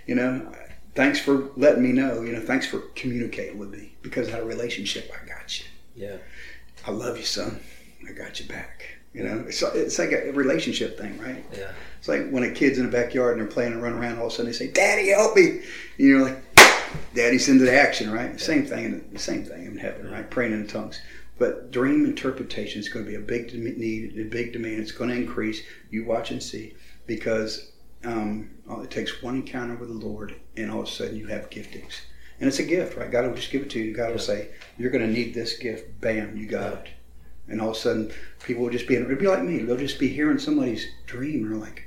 You know, thanks for letting me know. You know, thanks for communicating with me because I had a relationship. I got you. Yeah. I love you, son. I got you back. You know, it's it's like a relationship thing, right? Yeah. It's like when a kid's in the backyard and they're playing and running around. All of a sudden they say, "Daddy, help me!" And you're like, "Daddy's into the action, right?" Same thing. In the same thing in heaven, right? Praying in tongues. But dream interpretation is going to be a big need, a big demand. It's going to increase. You watch and see, because um, it takes one encounter with the Lord, and all of a sudden you have giftings, and it's a gift, right? God will just give it to you. God will Yeah. say, "You're going to need this gift." Bam, you got it. And all of a sudden, people will just be, it'll be like me. They'll just be hearing somebody's dream, and they're like,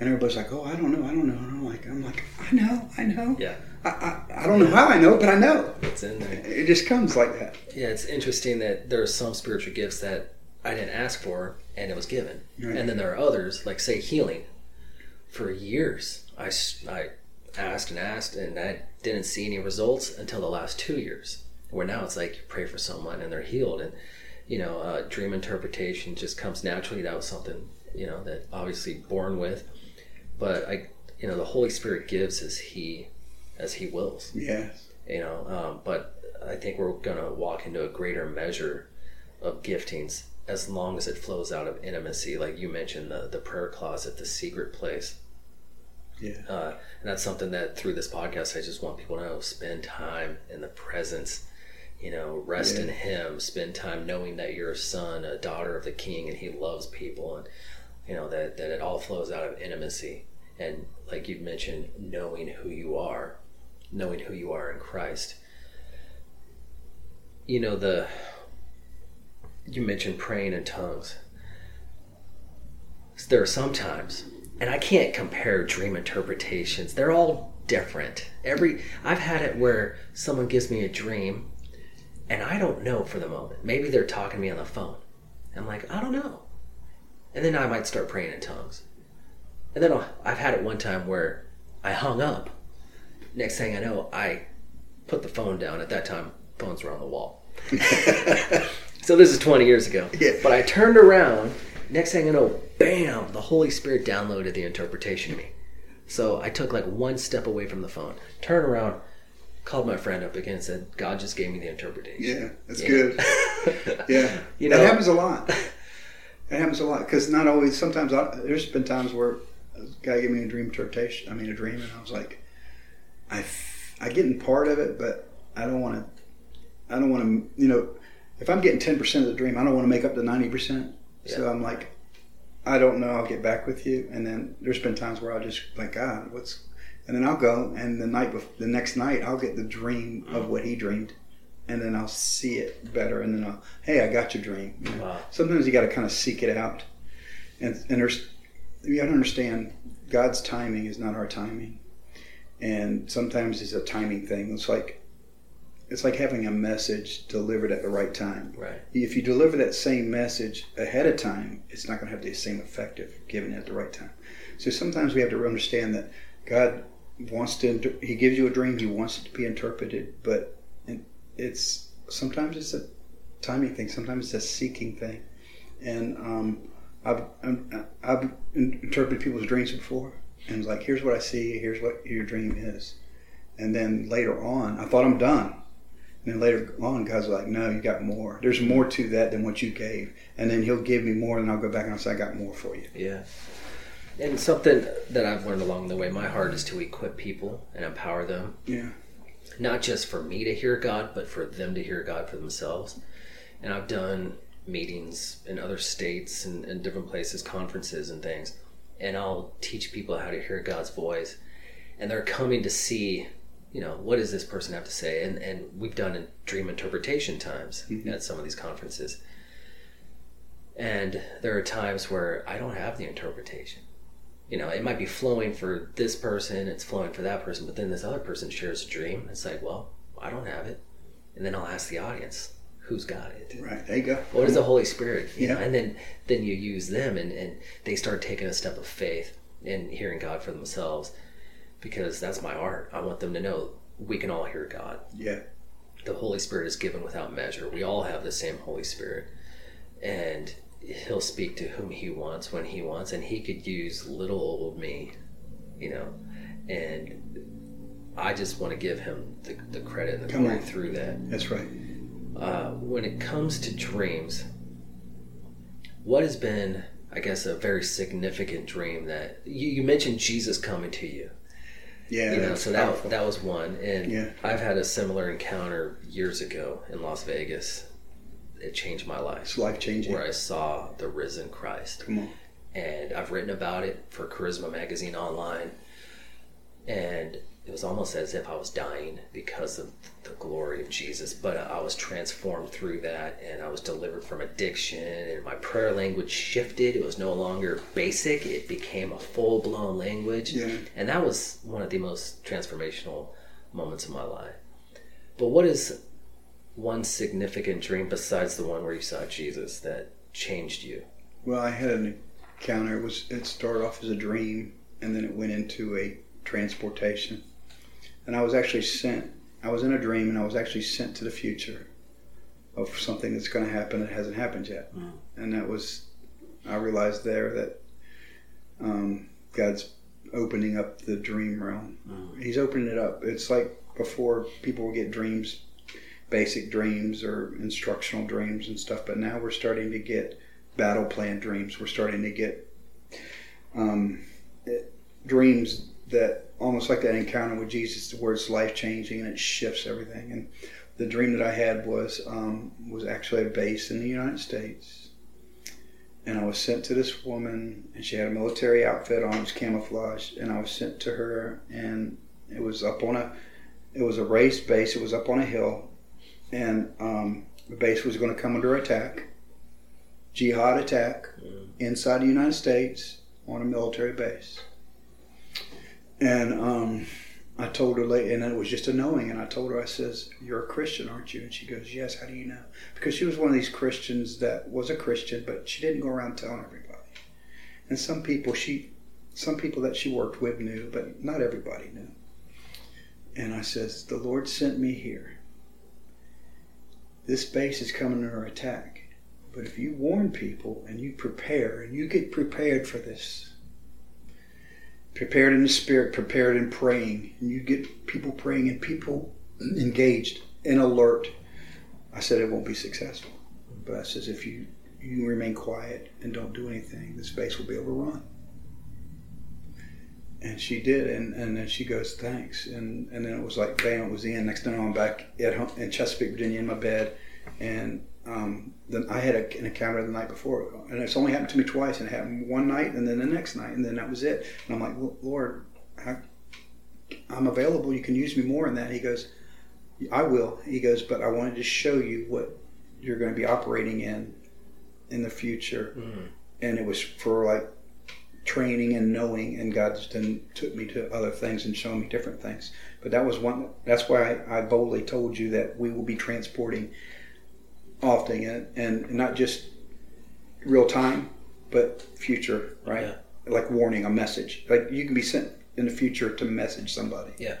and everybody's like, "Oh, I don't know, I don't know." And I'm like, "I'm like, I know, I know. Yeah. I, I, I don't know how I know, but I know. It's in there. It just comes like that." Yeah, it's interesting that there are some spiritual gifts that I didn't ask for and it was given. Right. And then there are others, like say healing. For years, I, I asked and asked and I didn't see any results until the last two years. Where now it's like you pray for someone and they're healed. And, you know, uh, dream interpretation just comes naturally. That was something, you know, that obviously born with. But I, you know, the Holy Spirit gives as He, as He wills. Yes. You know, um, but I think we're going to walk into a greater measure of giftings as long as it flows out of intimacy, like you mentioned, the the prayer closet, the secret place. Yeah. Uh, and that's something that through this podcast, I just want people to know: spend time in the presence. You know, rest Yeah. in Him. Spend time knowing that you're a son, a daughter of the King, and He loves people, and you know that that it all flows out of intimacy. And like you mentioned, knowing who you are, knowing who you are in Christ. You know the. You mentioned praying in tongues. There are sometimes, and I can't compare dream interpretations. They're all different. Every I've had it where someone gives me a dream and I don't know for the moment. Maybe they're talking to me on the phone. I'm like, I don't know. And then I might start praying in tongues. And then I'll, I've had it one time where I hung up. Next thing I know, I put the phone down. At that time, phones were on the wall. so this is 20 years ago. Yeah. But I turned around. Next thing I know, bam, the Holy Spirit downloaded the interpretation to me. So I took like one step away from the phone, turned around, called my friend up again and said, God just gave me the interpretation. Yeah, that's Yeah. good. Yeah, You that know- happens a lot. It happens a lot because not always. Sometimes I, there's been times where a guy gave me a dream interpretation. I mean, a dream, and I was like, I, f- I get in part of it, but I don't want to. I don't want to. You know, if I'm getting ten percent of the dream, I don't want to make up the ninety percent. So I'm like, I don't know. I'll get back with you. And then there's been times where I'll just like, God, what's, and then I'll go, and the night, the next night, I'll get the dream of what he dreamed, and then I'll see it better, and then I'll, hey, I got your dream. You know? Wow. Sometimes you got to kind of seek it out, and and there's, you got to understand, God's timing is not our timing, and sometimes it's a timing thing. It's like. It's like having a message delivered at the right time Right. if you deliver that same message ahead of time, it's not going to have the same effect if given it at the right time. So sometimes we have to understand that God wants to. He gives you a dream. He wants it to be interpreted, but it's sometimes it's a timing thing. Sometimes it's a seeking thing. And um, I've I'm- I've interpreted people's dreams before, and it's like, here's what I see. Here's what your dream is. And then later on, I thought I'm done. And then later on, God's like, no, you got more. There's more to that than what you gave. And then He'll give me more, and I'll go back and I'll say, I got more for you. Yeah. And something that I've learned along the way, my heart is to equip people and empower them, Yeah. not just for me to hear God, but for them to hear God for themselves. And I've done meetings in other states and, and different places, conferences and things, and I'll teach people how to hear God's voice. And they're coming to see, you know, what does this person have to say? And and we've done in dream interpretation times mm-hmm. at some of these conferences. And there are times where I don't have the interpretation. You know, it might be flowing for this person, it's flowing for that person, but then this other person shares a dream. It's like, well, I don't have it. And then I'll ask the audience, who's got it? Right. There you go. What is the Holy Spirit? You Yeah. know, and then then you use them and, and they start taking a step of faith and hearing God for themselves. Because that's my heart. I want them to know we can all hear God. Yeah. The Holy Spirit is given without measure. We all have the same Holy Spirit. And he'll speak to whom he wants when he wants and he could use little old me, you know. And I just want to give him the, the credit and the Come glory on. through that That's right. Uh, when it comes to dreams, what has been, I guess, a very significant dream that you, you mentioned Jesus coming to you? Yeah. You know, so that powerful. that was one, and Yeah. I've had a similar encounter years ago in Las Vegas. It changed my life, It's life changing. where I saw the risen Christ Come on. and I've written about it for Charisma Magazine online. And it was almost as if I was dying because of the glory of Jesus, but I was transformed through that and I was delivered from addiction and my prayer language shifted. It was no longer basic, it became a full blown language. Yeah. And that was one of the most transformational moments of my life. But what is one significant dream besides the one where you saw Jesus that changed you? Well, I had an encounter. It was it started off as a dream, and then it went into a transportation. And I was actually sent. I was in a dream, and I was actually sent to the future. of something that's going to happen that hasn't happened yet. And that was, I realized there that um, God's opening up the dream realm. He's opening it up. It's like before people would get dreams, basic dreams or instructional dreams and stuff, but now we're starting to get battle plan dreams. We're starting to get um, it- dreams that almost like that encounter with Jesus, where it's life changing and it shifts everything. And the dream that I had was um, was actually a base in the United States, and I was sent to this woman, and she had a military outfit on, it was camouflage, and I was sent to her, and it was up on a it was a raised base. It was up on a hill, and um, the base was going to come under attack, jihad attack, inside the United States on a military base. And um, I told her late, and it was just a knowing. And I told her, I says, "You're a Christian, aren't you?" And she goes, "Yes." How do you know? Because she was one of these Christians that was a Christian, but she didn't go around telling everybody. And some people she, some people that she worked with knew, but not everybody knew. And I says, "The Lord sent me here. This base is coming under attack." But if you warn people and you prepare and you get prepared for this, prepared in the spirit, prepared in praying, and you get people praying and people engaged and alert, I said it won't be successful. But I says if you you remain quiet and don't do anything, the space will be overrun. And she did, and, and then she goes, thanks. And and then it was like, bam, it was the end. Next thing I'm back at home in Chesapeake, Virginia, in my bed, and um, then I had a, an encounter the night before, and it's only happened to me twice, and it happened one night, and then the next night, and then that was it. And I'm like, well, Lord, I, I'm available. You can use me more in that. He goes, I will. He goes, but I wanted to show you what you're going to be operating in in the future, mm-hmm. and it was for like training and knowing, and God just then took me to other things and showed me different things. But that was one. That's why I, I boldly told you that we will be transporting often and, and not just real time, but future, right? Yeah. Like warning, a message. Like you can be sent in the future to message somebody. Yeah.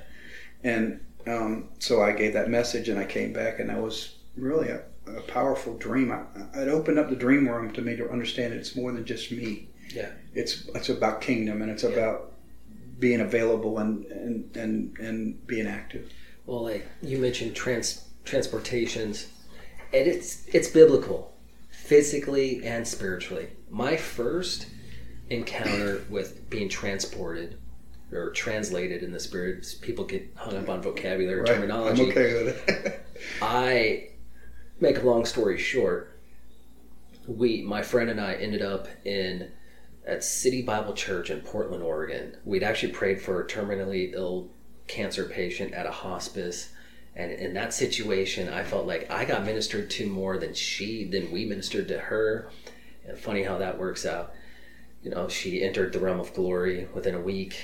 And um, so I gave that message, and I came back, and that was really a, a powerful dream. I, it opened up the dream realm to me to understand it's more than just me. Yeah. It's it's about kingdom, and it's about being available and and and, and being active. Well, like you mentioned, trans transportations, and it's it's biblical, physically and spiritually. My first encounter with being transported or translated in the spirit, people get hung up on vocabulary Right? terminology. I'm okay with it. I make a long story short. We, my friend and I, ended up in at City Bible Church in Portland, Oregon. We'd actually prayed for a terminally ill cancer patient at a hospice, and in that situation, I felt like I got ministered to more than she, than we ministered to her. And funny how that works out. You know, she entered the realm of glory within a week,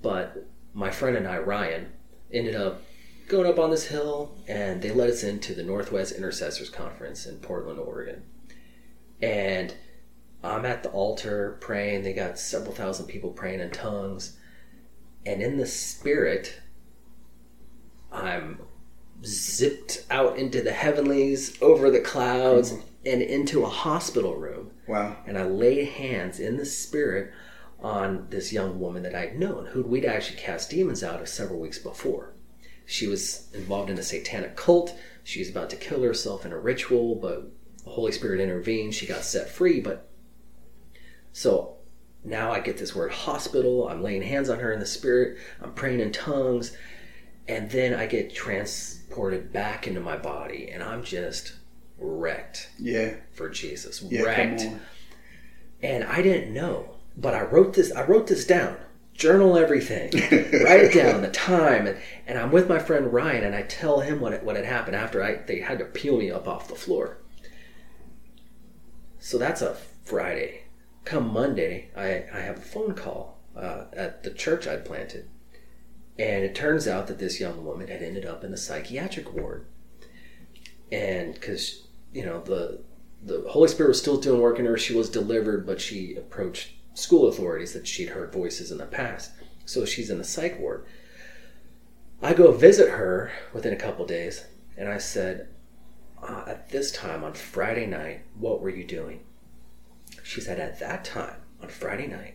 but my friend and I, Ryan, ended up going up on this hill and they led us into the Northwest Intercessors Conference in Portland, Oregon. And I'm at the altar praying. They got several thousand people praying in tongues. And in the spirit, I'm zipped out into the heavenlies, over the clouds, mm-hmm. and into a hospital room. wow. And I laid hands in the spirit on this young woman that I'd known, who we'd actually cast demons out of several weeks before. She was involved in a satanic cult. She was about to kill herself in a ritual, but the Holy Spirit intervened. She got set free. But so now I get this word hospital. I'm laying hands on her in the spirit. I'm praying in tongues. And then I get transported back into my body, and I'm just wrecked Yeah. for Jesus. Yeah. wrecked and I didn't know, but I wrote this. I wrote this down. Journal everything. Write it down, the time, and, and I'm with my friend Ryan, and I tell him what it, what had happened after I they had to peel me up off the floor. So that's a Friday. Come Monday, I, I have a phone call uh, at the church I'd planted, and it turns out that this young woman had ended up in the psychiatric ward, and because you know the the Holy Spirit was still doing work in her. She was delivered, but she approached school authorities that she'd heard voices in the past. So she's in the psych ward. I go visit her within a couple days, and I said, uh, at this time on Friday night, what were you doing? She said, At that time on Friday night,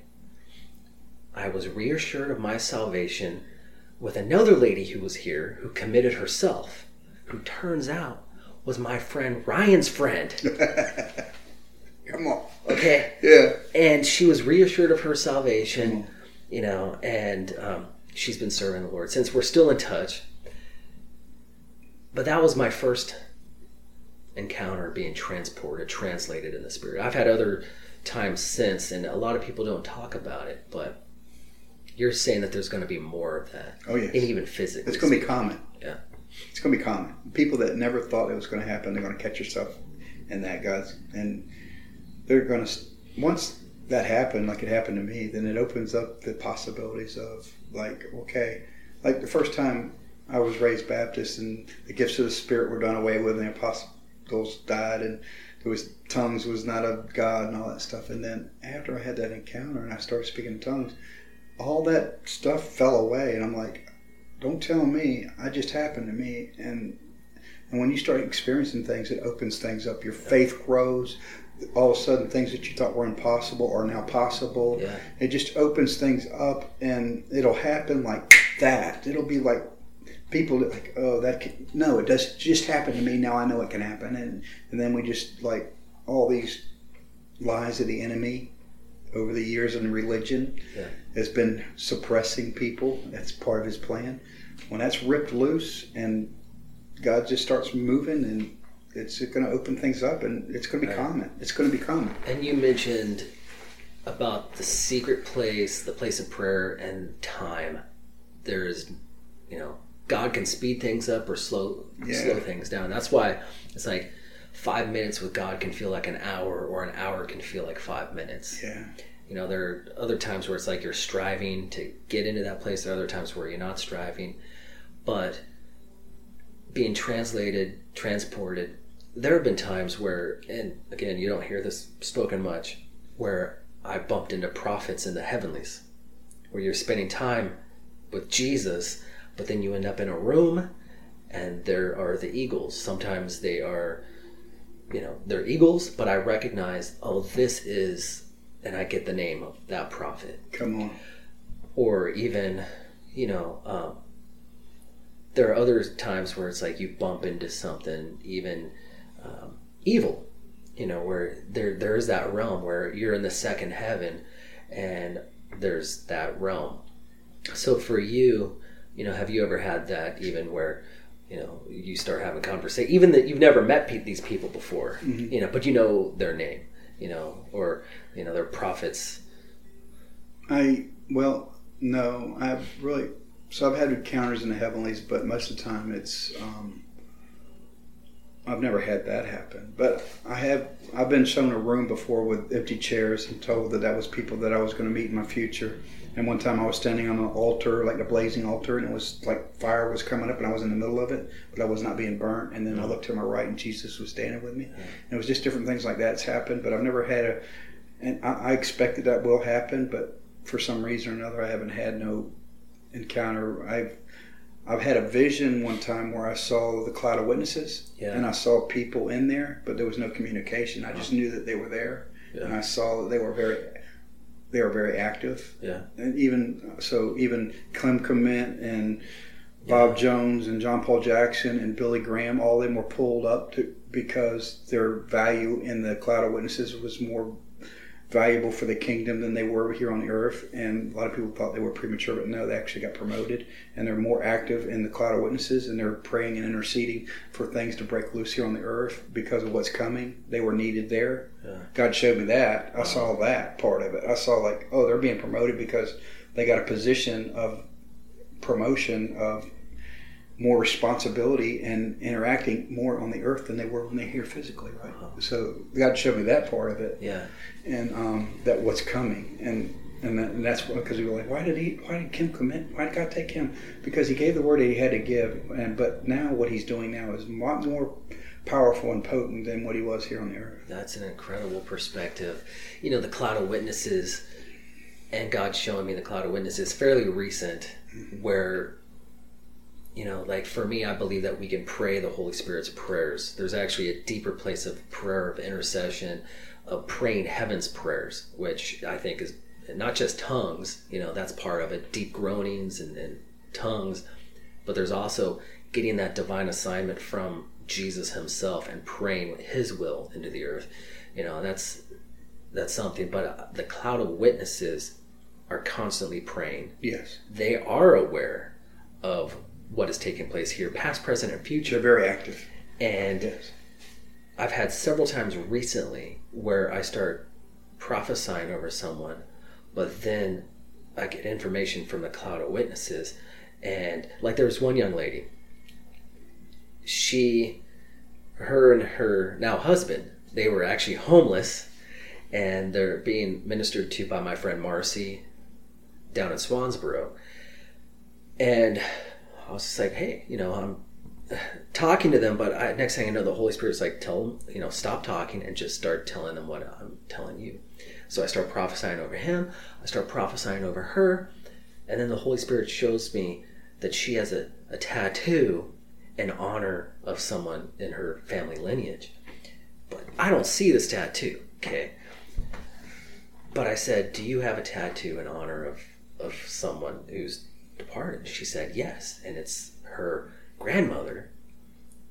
I was reassured of my salvation with another lady who was here who committed herself, who turns out was my friend Ryan's friend. Come on. Okay. Yeah. And she was reassured of her salvation, you know, and um, she's been serving the Lord since we're still in touch. But that was my first encounter being transported, translated in the Spirit. I've had other times since, and a lot of people don't talk about it, but you're saying that there's going to be more of that. Oh, yeah, And even physically. It's going to be common. Yeah. It's going to be common. People that never thought it was going to happen, they're going to catch yourself in that, guys. And they're going to, once that happened, like it happened to me, then it opens up the possibilities of, like, okay, like the first time I was raised Baptist and the gifts of the Spirit were done away with and the apostles died and there was tongues was not of God and all that stuff. And then after I had that encounter and I started speaking in tongues, all that stuff fell away. And I'm like, don't tell me. I just happened to me. And and when you start experiencing things, it opens things up. Your faith grows. All of a sudden, things that you thought were impossible are now possible. Yeah. It just opens things up, and it'll happen like that. It'll be like people that like, oh, that can, no, it does just happen to me. Now I know it can happen, and and then we just like all these lies of the enemy over the years in religion Yeah. has been suppressing people. That's part of his plan. When that's ripped loose and God just starts moving and it's going to open things up and it's going to be Right. common. It's going to be common. And you mentioned about the secret place, the place of prayer, and time. There's, you know, God can speed things up or slow Yeah. slow things down. That's why it's like five minutes with God can feel like an hour, or an hour can feel like five minutes. Yeah. You know, there are other times where it's like you're striving to get into that place. There are other times where you're not striving, but being translated, transported. There have been times where, and again, you don't hear this spoken much, where I bumped into prophets in the heavenlies, where you're spending time with Jesus, but then you end up in a room and there are the eagles. Sometimes they are, you know, they're eagles, but I recognize, oh, this is, and I get the name of that prophet Come on. or even you know um, there are other times where it's like you bump into something even um, evil you know where there there's that realm where you're in the second heaven and there's that realm so for you you know have you ever had that even where you know you start having conversation even that you've never met pe- these people before you know but you know their name you know or you know they're prophets I, well, no, I've really, so I've had encounters in the heavenlies, but most of the time it's, um, I've never had that happen. But I have, I've been shown a room before with empty chairs and told that that was people that I was going to meet in my future. And one time I was standing on an altar, like a blazing altar, and it was like fire was coming up, and I was in the middle of it, but I was not being burnt. And then I mm-hmm. looked to my right, and Jesus was standing with me. Mm-hmm. And it was just different things like that's happened, but I've never had a, and I, I expected that will happen, but for some reason or another, I haven't had no encounter. I've I've had a vision one time where I saw the cloud of witnesses, Yeah. and I saw people in there, but there was no communication. I just knew that they were there, Yeah. and I saw that they were very they were very active. Yeah. and even so, even Clem Clement and Bob Jones and John Paul Jackson and Billy Graham, all of them were pulled up to because their value in the cloud of witnesses was more valuable for the kingdom than they were here on the earth. And a lot of people thought they were premature, but no, they actually got promoted and they're more active in the cloud of witnesses and they're praying and interceding for things to break loose here on the earth because of what's coming. They were needed there. Yeah. God showed me that. I saw that part of it. I saw like, oh, they're being promoted because they got a position of promotion of more responsibility and interacting more on the earth than they were when they're here physically, right? So God showed me that part of it, Yeah. and um, that what's coming, and and, that, and that's because we were like, why did he? Why did Kim Clement? Why did God take him? Because he gave the word that he had to give, and but now what he's doing now is a lot more powerful and potent than what he was here on the earth. That's an incredible perspective. You know, the cloud of witnesses and God showing me the cloud of witnesses fairly recent, where you know, like for me, I believe that we can pray the Holy Spirit's prayers. There's actually a deeper place of prayer, of intercession, of praying heaven's prayers, which I think is not just tongues, you know, that's part of it, deep groanings and, and tongues, but there's also getting that divine assignment from Jesus himself and praying his will into the earth. You know, that's that's something, but uh, the cloud of witnesses are constantly praying. Yes. They are aware of what is taking place here, past, present, and future. They're very active. And Yes. I've had several times recently where I start prophesying over someone, but then I get information from the cloud of witnesses. And like there was one young lady, she, her and her now husband, they were actually homeless and they're being ministered to by my friend Marcy down in Swansboro. And I was just like, hey, you know, I'm talking to them, but I, next thing I know, the Holy Spirit's like, tell them, you know, stop talking and just start telling them what I'm telling you. So I start prophesying over him, I start prophesying over her, and then the Holy Spirit shows me that she has a, a tattoo in honor of someone in her family lineage. But I don't see this tattoo, okay? But I said, Do you have a tattoo in honor of, of someone who's departed? She said, Yes. And it's her grandmother.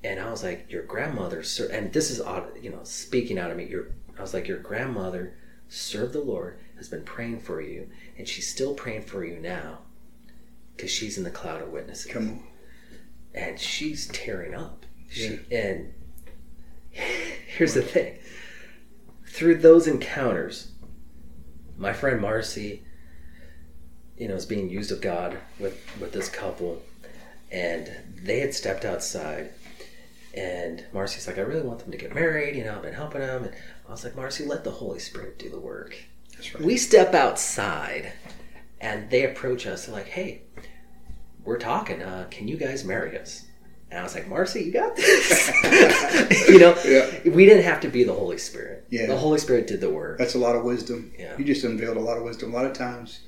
And I was like, Your grandmother, ser-, and this is odd, you know, speaking out of me. Your, I was like, Your grandmother served the Lord, has been praying for you, and she's still praying for you now because she's in the cloud of witnesses Come on. and she's tearing up. She, And here's the thing through those encounters, my friend Marcy, you know, is being used of God with, with this couple, and they had stepped outside. And Marcy's like, I really want them to get married. You know, I've been helping them. And I was like, Marcy, let the Holy Spirit do the work. That's right. We step outside, and they approach us. Like, "Hey, we're talking. Uh, can you guys marry us?" And I was like, "Marcy, you got this." you know, Yeah. we didn't have to be the Holy Spirit. Yeah. the Holy Spirit did the work. That's a lot of wisdom. Yeah. You just unveiled a lot of wisdom. A lot of times,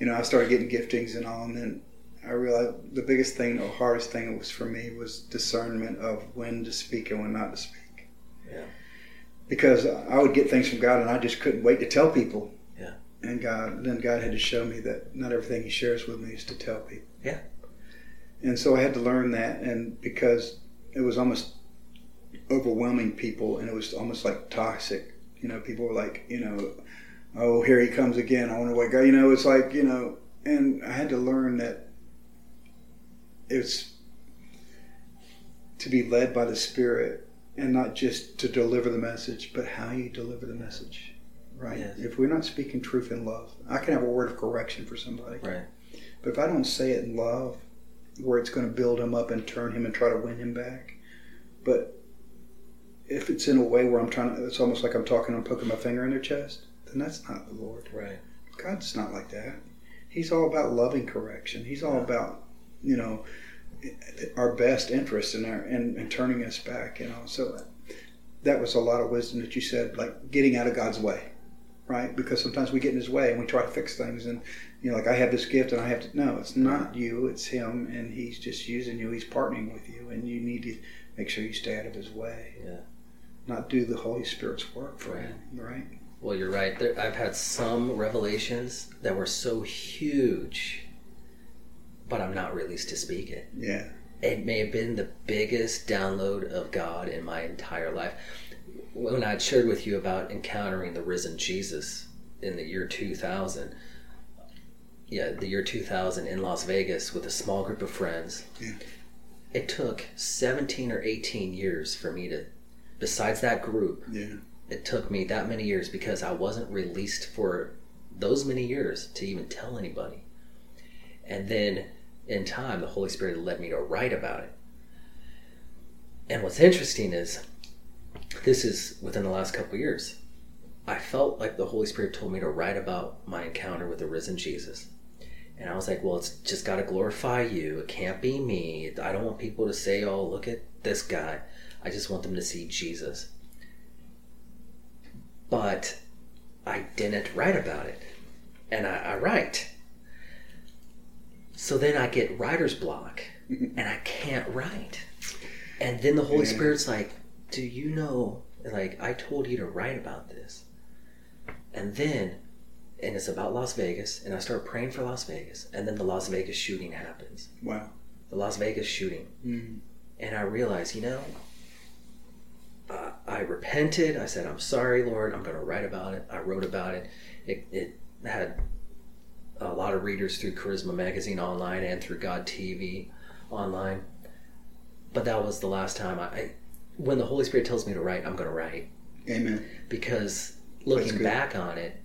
you know, I started getting giftings and all, and then I realized the biggest thing, the hardest thing was for me was discernment of when to speak and when not to speak. Yeah. Because I would get things from God, and I just couldn't wait to tell people. Yeah. And God, then God had to show me that not everything He shares with me is to tell people. Yeah. And so I had to learn that, and because it was almost overwhelming people, and it was almost like toxic. You know, people were like, you know, oh, here he comes again. I wonder what guy. You know, it's like, you know, and I had to learn that it's to be led by the Spirit and not just to deliver the message, but how you deliver the message. Right. Yes. If we're not speaking truth in love, I can have a word of correction for somebody. Right. But if I don't say it in love, where it's going to build him up and turn him and try to win him back, but if it's in a way where I'm trying to, it's almost like I'm talking I'm poking my finger in their chest, then that's not the Lord. Right. God's not like that. He's all about loving correction. He's all Yeah. about, you know, our best interest in our and, and turning us back. You know, so that was a lot of wisdom that you said, like getting out of God's way, right? Because sometimes we get in His way and we try to fix things, and you know, like I have this gift and I have to. No, it's not you. It's Him, and He's just using you. He's partnering with you, and you need to make sure you stay out of His way. Yeah. Not do the Holy Spirit's work for Right. Him, right? Well, you're right. There, I've had some revelations that were so huge, but I'm not released to speak it. Yeah. it may have been the biggest download of God in my entire life. When I shared with you about encountering the risen Jesus in the year 2000, yeah, the year 2000 in Las Vegas with a small group of friends, Yeah. it took 17 or 18 years for me to, besides that group, Yeah. It took me that many years because I wasn't released for those many years to even tell anybody. And then in time, the Holy Spirit led me to write about it. And what's interesting is this is within the last couple years. I felt like the Holy Spirit told me to write about my encounter with the risen Jesus. And I was like, well, it's just got to glorify you. It can't be me. I don't want people to say, oh, look at this guy. I just want them to see Jesus but I didn't write about it. And I, I write. So then I get writer's block and I can't write. And then the Holy Yeah. Spirit's like, Do you know, like, I told you to write about this. And then, and it's about Las Vegas, and I start praying for Las Vegas, and then the Las Vegas shooting happens. Wow. The Las Vegas shooting. Mm. And I realize, you know, uh, I repented. I said, I'm sorry, Lord. I'm going to write about it. I wrote about it. It, it had a lot of readers through Charisma Magazine online and through God TV online. But that was the last time I, I when the Holy Spirit tells me to write, I'm going to write Amen. because looking back on it,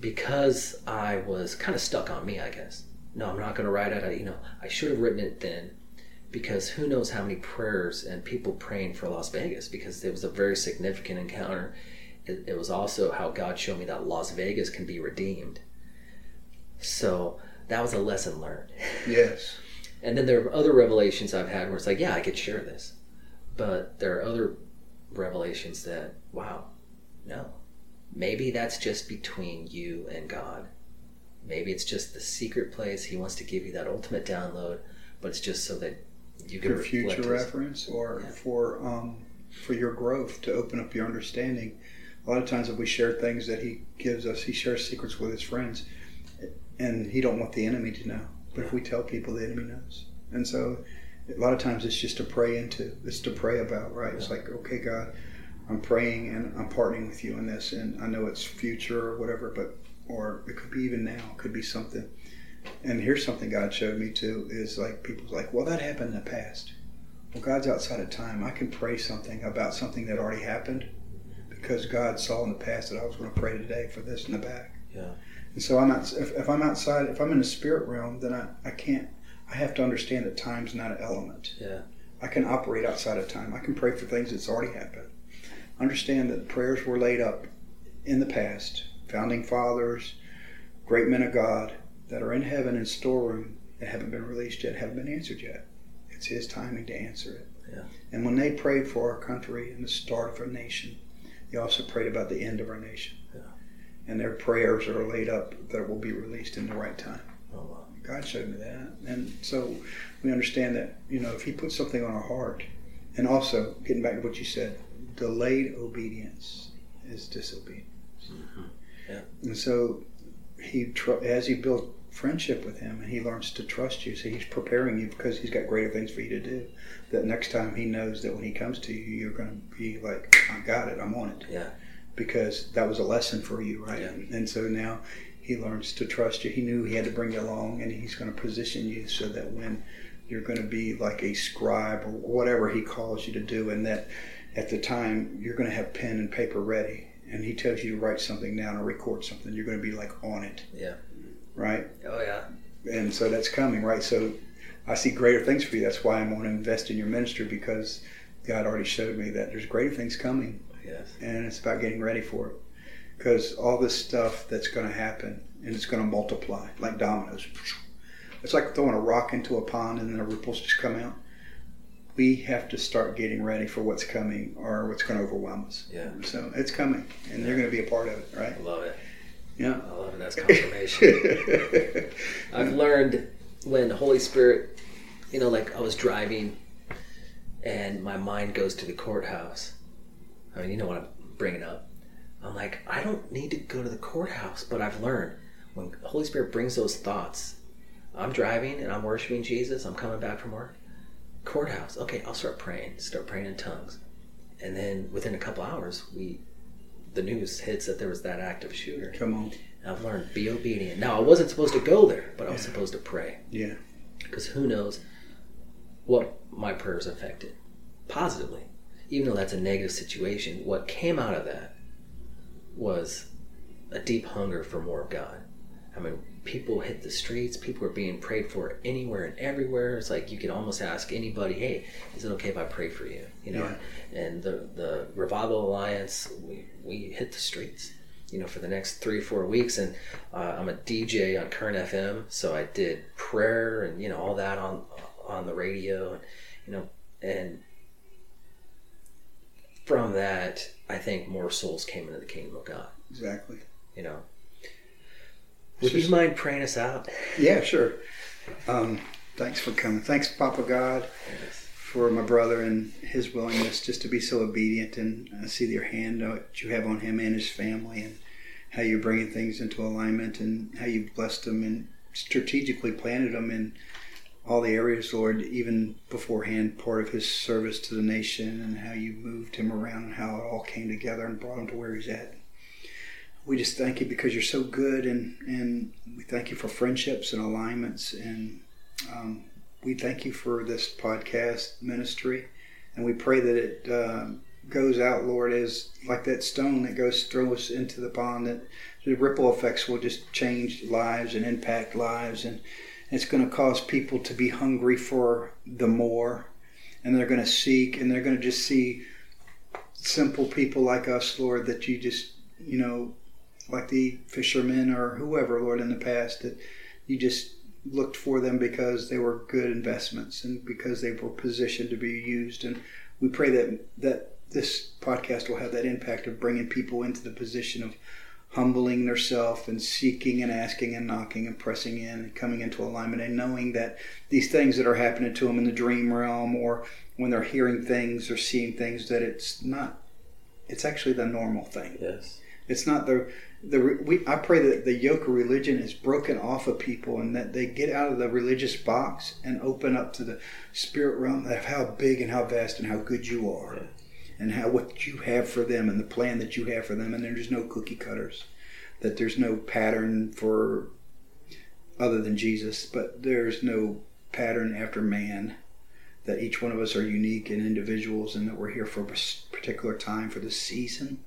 because I was kind of stuck on me, I guess. No, I'm not going to write it. I, you know, I should have written it then, because who knows how many prayers and people praying for Las Vegas because it was a very significant encounter. It, it was also how God showed me that Las Vegas can be redeemed. So that was a lesson learned. Yes. And then there are other revelations I've had where it's like, yeah, I could share this. But there are other revelations that, wow, no. Maybe that's just between you and God. Maybe it's just the secret place. He wants to give you that ultimate download, but it's just so that you can For future reference or Yeah. for um, for your growth to open up your understanding. A lot of times, if we share things that he gives us, he shares secrets with his friends, and he don't want the enemy to know. But if we tell people, the enemy knows. And so, a lot of times, it's just to pray into. It's to pray about, right? It's like, okay, God, I'm praying and I'm partnering with you in this, and I know it's future or whatever, but or it could be even now. It could be something. And here's something God showed me too: is like people's like, well, that happened in the past. Well, God's outside of time. I can pray something about something that already happened because God saw in the past that I was going to pray today for this in the back. Yeah. And so I'm not. If, if I'm outside, if I'm in the spirit realm, then I, I can't. I have to understand that time's not an element. Yeah. I can operate outside of time. I can pray for things that's already happened. Understand that prayers were laid up in the past. Founding fathers, great men of God that are in heaven in storeroom that haven't been released yet, haven't been answered yet. It's His timing to answer it. Yeah. And when they prayed for our country and the start of our nation, they also prayed about the end of our nation. Yeah. And their prayers are laid up that will be released in the right time. Oh, wow. God showed me that. And so we understand that, you know, if He puts something on our heart, and also, getting back to what you said, delayed obedience is disobedience. Mhm. Yeah. And so, he as he build friendship with Him and He learns to trust you, so He's preparing you because He's got greater things for you to do. That next time He knows that when He comes to you, you're going to be like, I got it, I'm on it Yeah. because that was a lesson for you, right? Yeah. And so now he learns to trust you. He knew he had to bring you along, and he's going to position you so that when you're going to be like a scribe or whatever he calls you to do, and that at the time you're going to have pen and paper ready, and he tells you to write something down or record something, you're going to be like on it, Yeah. Right? Oh, yeah. And so that's coming, right? So I see greater things for you. That's why I'm going to invest in your ministry because God already showed me that there's greater things coming Yes. and it's about getting ready for it because all this stuff that's going to happen and it's going to multiply like dominoes it's like throwing a rock into a pond and then the ripples just come out we have to start getting ready for what's coming or what's going to overwhelm us Yeah. so it's coming and you're going to be a part of it right I love it. Yeah I love it. That's confirmation. I've learned when the Holy Spirit, you know, like I was driving and my mind goes to the courthouse. I mean, you know what I'm bringing up. I'm like, I don't need to go to the courthouse, but I've learned when the Holy Spirit brings those thoughts, I'm driving and I'm worshiping Jesus, I'm coming back from work. Courthouse, okay, I'll start praying, start praying in tongues. And then within a couple hours, we the news hits that there was that active shooter. come on I've learned be obedient. Now I wasn't supposed to go there, but I was Yeah. supposed to pray yeah because who knows what my prayers affected positively. Even though that's a negative situation, what came out of that was a deep hunger for more of God. I mean, people hit the streets. People were being prayed for anywhere and everywhere. It's like you could almost ask anybody, "Hey, is it okay if I pray for you?" You know. And the the Revival Alliance, we we hit the streets. You know, for the next three four weeks, and uh, I'm a DJ on Current FM, so I did prayer and you know all that on on the radio, and you know, and from that, I think more souls came into the kingdom of God. exactly You know, would you mind praying us out? yeah sure um, Thanks for coming. Thanks, Papa God, for my brother and his willingness just to be so obedient. And I see your hand that you have on him and his family, and how you're bringing things into alignment, and how you've blessed them and strategically planted them in all the areas, Lord, even beforehand, part of his service to the nation, and how you moved him around, and how it all came together and brought him to where he's at we just thank you because you're so good and and we thank you for friendships and alignments and um, we thank you for this podcast ministry. And we pray that it uh, goes out lord as like that stone that goes throws into the pond that the ripple effects will just change lives and impact lives. And it's going to cause people to be hungry for the more. And they're going to seek and they're going to just see simple people like us lord that you just you know like the fishermen or whoever, Lord, in the past, that you just looked for them because they were good investments and because they were positioned to be used. And we pray that that this podcast will have that impact of bringing people into the position of humbling themselves and seeking and asking and knocking and pressing in and coming into alignment and knowing that these things that are happening to them in the dream realm or when they're hearing things or seeing things that it's not it's actually the normal thing yes it's not the the we, I pray that the yoke of religion is broken off of people and that they get out of the religious box and open up to the spirit realm of how big and how vast and how good you are yeah. and how what you have for them and the plan that you have for them and there's no cookie cutters that there's no pattern for other than Jesus but there's no pattern after man that each one of us are unique and individuals and that we're here for a particular time for the season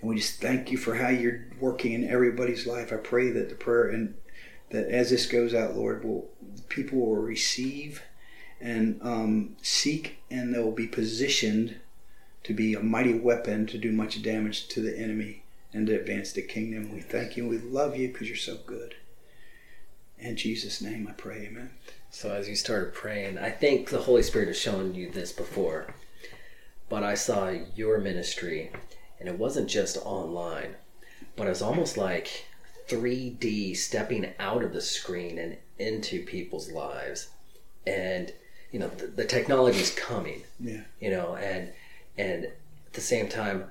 and we just thank you for how you're working in everybody's life. I pray that the prayer and that as this goes out, Lord, will people will receive and um, seek, and they'll be positioned to be a mighty weapon to do much damage to the enemy and to advance the kingdom. We thank you. We love you because you're so good. In Jesus' name, I pray. Amen. So as you started praying, I think the Holy Spirit has shown you this before, but I saw your ministry and it wasn't just online, but it was almost like 3D stepping out of the screen and into people's lives. And you know, the, the technology is coming. Yeah. You know, and and at the same time,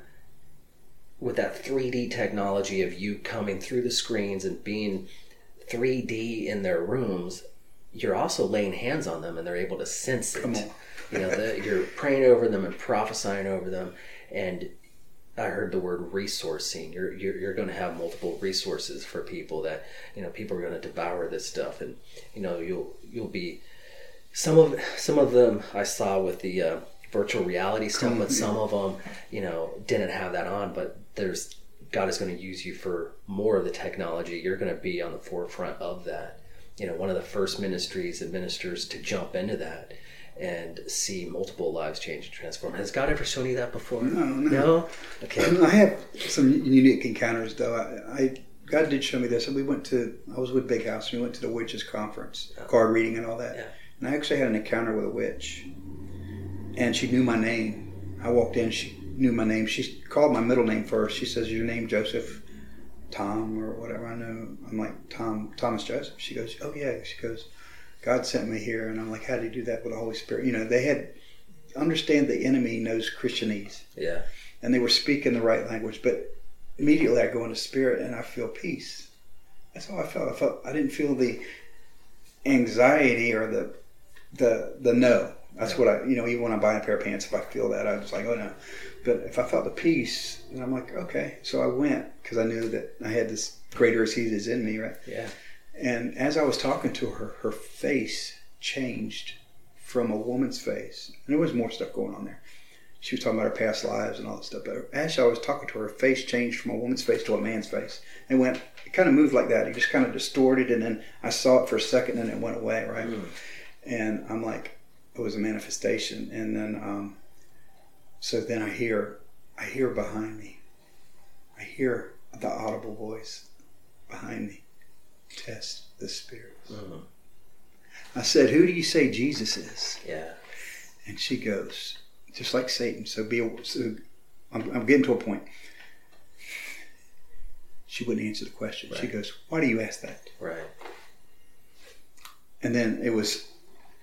with that 3D technology of you coming through the screens and being 3D in their rooms, you're also laying hands on them and they're able to sense it. you know, the, you're praying over them and prophesying over them, and I heard the word resourcing. You're, you're, you're going to have multiple resources for people that, you know, people are going to devour this stuff and, you know, you'll, you'll be, some of, some of them I saw with the uh, virtual reality stuff, but some of them, you know, didn't have that on, but there's, God is going to use you for more of the technology. You're going to be on the forefront of that. You know, one of the first ministries and ministers to jump into that and see multiple lives change and transform. Has God ever shown you that before? No, no. No? Okay. I have some unique encounters though. I, I God did show me this. We went to I was with Big House and we went to the witches conference, oh. card reading and all that. Yeah. And I actually had an encounter with a witch. And she knew my name. I walked in, she knew my name. She called my middle name first. She says, Your name Joseph Tom or whatever I know. I'm like, Tom Thomas Joseph. She goes, Oh yeah. She goes, God sent me here, and I'm like, how do you do that with the Holy Spirit? You know, they had understand the enemy knows Christianese. Yeah. And they were speaking the right language, but immediately I go into spirit and I feel peace. That's how I felt. I felt I didn't feel the anxiety or the the the no. That's yeah. what I you know even when I buy a pair of pants, if I feel that, I was like, oh no. But if I felt the peace, then I'm like, okay. So I went because I knew that I had this greater as He is in me, right? Yeah. And as I was talking to her, her face changed from a woman's face. And there was more stuff going on there. She was talking about her past lives and all that stuff. But as I was talking to her, her face changed from a woman's face to a man's face. And went, it kind of moved like that. It just kind of distorted. And then I saw it for a second and it went away, right? Mm. And I'm like, it was a manifestation. And then, um, so then I hear, I hear behind me, I hear the audible voice behind me test the spirits. Mm-hmm. I said, Who do you say Jesus is? Yeah. And she goes, Just like Satan. So be so I'm, I'm getting to a point. She wouldn't answer the question. Right. She goes, Why do you ask that? Right. And then it was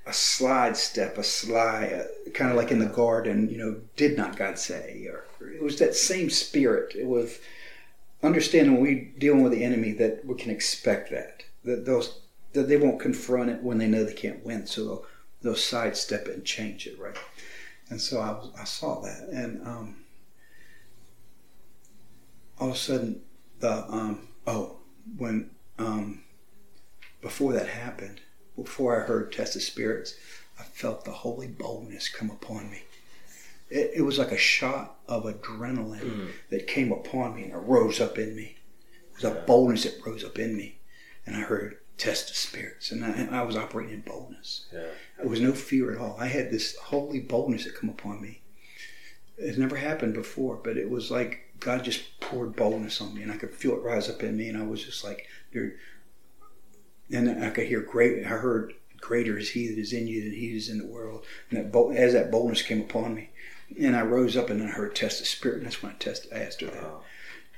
a slide step, a slide, uh, kind of like in the garden, you know, did not God say? Or it was that same spirit. It was understanding when we dealing with the enemy that we can expect that that those that they won't confront it when they know they can't win, so they'll they'll sidestep it and change it, right? And so I, I saw that, and um, all of a sudden, the um, oh, when um, before that happened, before I heard test of spirits, I felt the holy boldness come upon me. It, it was like a shot of adrenaline mm. that came upon me and it rose up in me. It was a yeah. boldness that rose up in me, and I heard test of spirits, and I, I was operating in boldness. Yeah. There was no fear at all. I had this holy boldness that come upon me. It's never happened before, but it was like God just poured boldness on me, and I could feel it rise up in me, and I was just like, and I could hear great. I heard, "Greater is He that is in you than He that is in the world." And that bold, as that boldness came upon me, and I rose up, and then I heard test the spirit, and that's when I tested. I asked her that. Wow.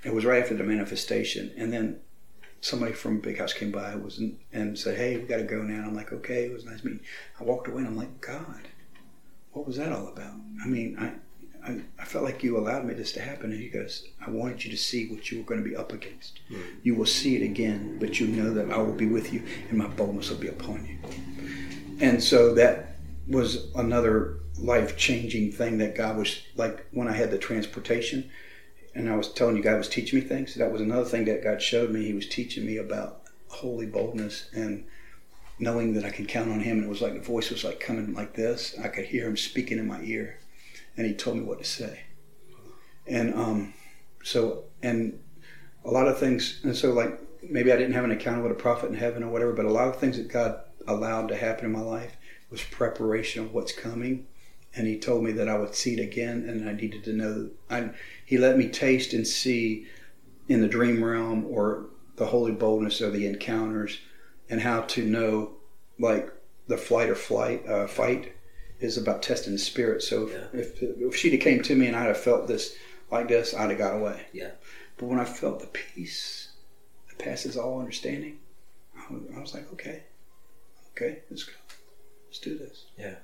It was right after the manifestation, and then somebody from Big House came by was and said, "Hey, we got to go now." And I'm like, "Okay, it was nice meeting." I walked away, and I'm like, "God, what was that all about?" I mean, I I, I, felt like you allowed me this to happen. And he goes, I wanted you to see what you were going to be up against. Mm. You will see it again, but you know that I will be with you and my boldness will be upon you. And so that was another life changing thing that God was like when I had the transportation and I was telling you God was teaching me things. That was another thing that God showed me. He was teaching me about holy boldness and knowing that I can count on Him. And it was like the voice was like coming like this. I could hear Him speaking in my ear and he told me what to say. And um, so, and a lot of things, and so like maybe I didn't have an encounter with a prophet in heaven or whatever, but a lot of things that God allowed to happen in my life was preparation of what's coming. And he told me that I would see it again, and I needed to know. I, he let me taste and see in the dream realm or the holy boldness of the encounters, and how to know like the flight or flight uh, fight is about testing the spirit. So yeah. if, if she'd have came to me and I'd have felt this like this, I'd have got away. Yeah. But when I felt the peace that passes all understanding, I was like, okay, okay, let's go, let's do this. Yeah.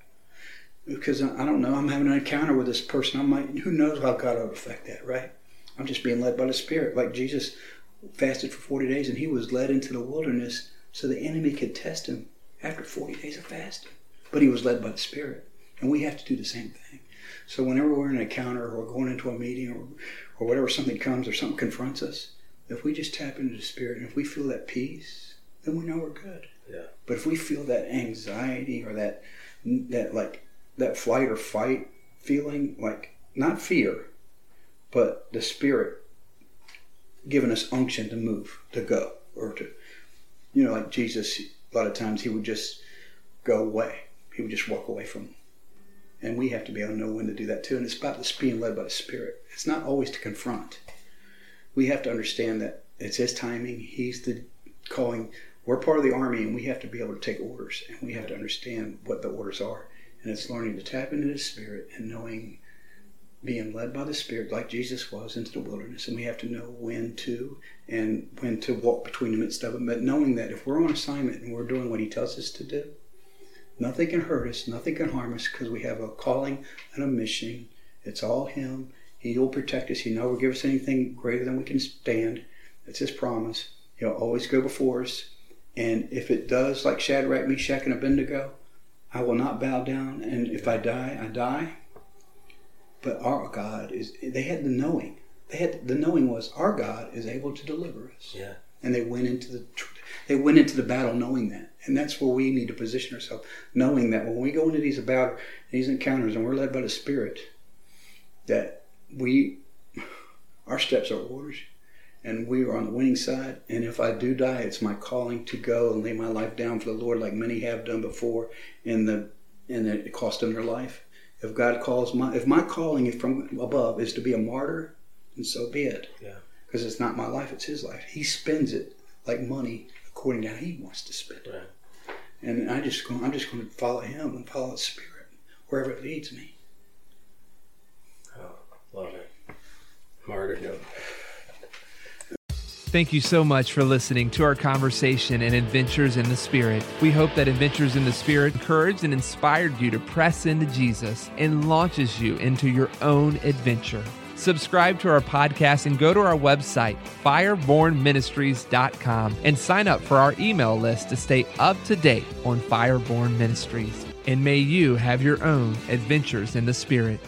Because I don't know, I'm having an encounter with this person. I might, who knows how God will affect that, right? I'm just being led by the Spirit. Like Jesus fasted for 40 days and he was led into the wilderness so the enemy could test him after 40 days of fasting but he was led by the Spirit. And we have to do the same thing. So whenever we're in an encounter or going into a meeting or, or whatever something comes or something confronts us, if we just tap into the Spirit and if we feel that peace, then we know we're good. But if we feel that anxiety or that that like that flight or fight feeling, like not fear, but the Spirit giving us unction to move, to go, or to, you know, like Jesus, a lot of times he would just go away he would just walk away from. And we have to be able to know when to do that too. And it's about this being led by the Spirit. It's not always to confront. We have to understand that it's His timing. He's the calling. We're part of the army, and we have to be able to take orders, and we have to understand what the orders are. And it's learning to tap into the Spirit and knowing, being led by the Spirit, like Jesus was into the wilderness. And we have to know when to and when to walk between the midst of them. But knowing that if we're on assignment and we're doing what He tells us to do, Nothing can hurt us, nothing can harm us because we have a calling and a mission. It's all Him. He will protect us. He never give us anything greater than we can stand. That's His promise. He'll always go before us. And if it does, like Shadrach, Meshach, and Abednego, I will not bow down. And if I die, I die. But our God is, they had the knowing. They had, the knowing was our God is able to deliver us. Yeah. And they went into the, they went into the battle knowing that. And that's where we need to position ourselves, knowing that when we go into these about these encounters and we're led by the Spirit, that we our steps are orders and we are on the winning side. And if I do die, it's my calling to go and lay my life down for the Lord, like many have done before, in the in the cost them their life. If God calls my if my calling from above is to be a martyr, then so be it. Yeah. Because it's not my life; it's His life. He spends it like money according to how he wants to spend it. Right. And I just go, I'm just going to follow him and follow the Spirit wherever it leads me. Oh, love it. Martyrdom. Thank you so much for listening to our conversation and Adventures in the Spirit. We hope that Adventures in the Spirit encouraged and inspired you to press into Jesus and launches you into your own adventure. Subscribe to our podcast and go to our website, firebornministries.com, and sign up for our email list to stay up to date on Fireborn Ministries. And may you have your own adventures in the Spirit.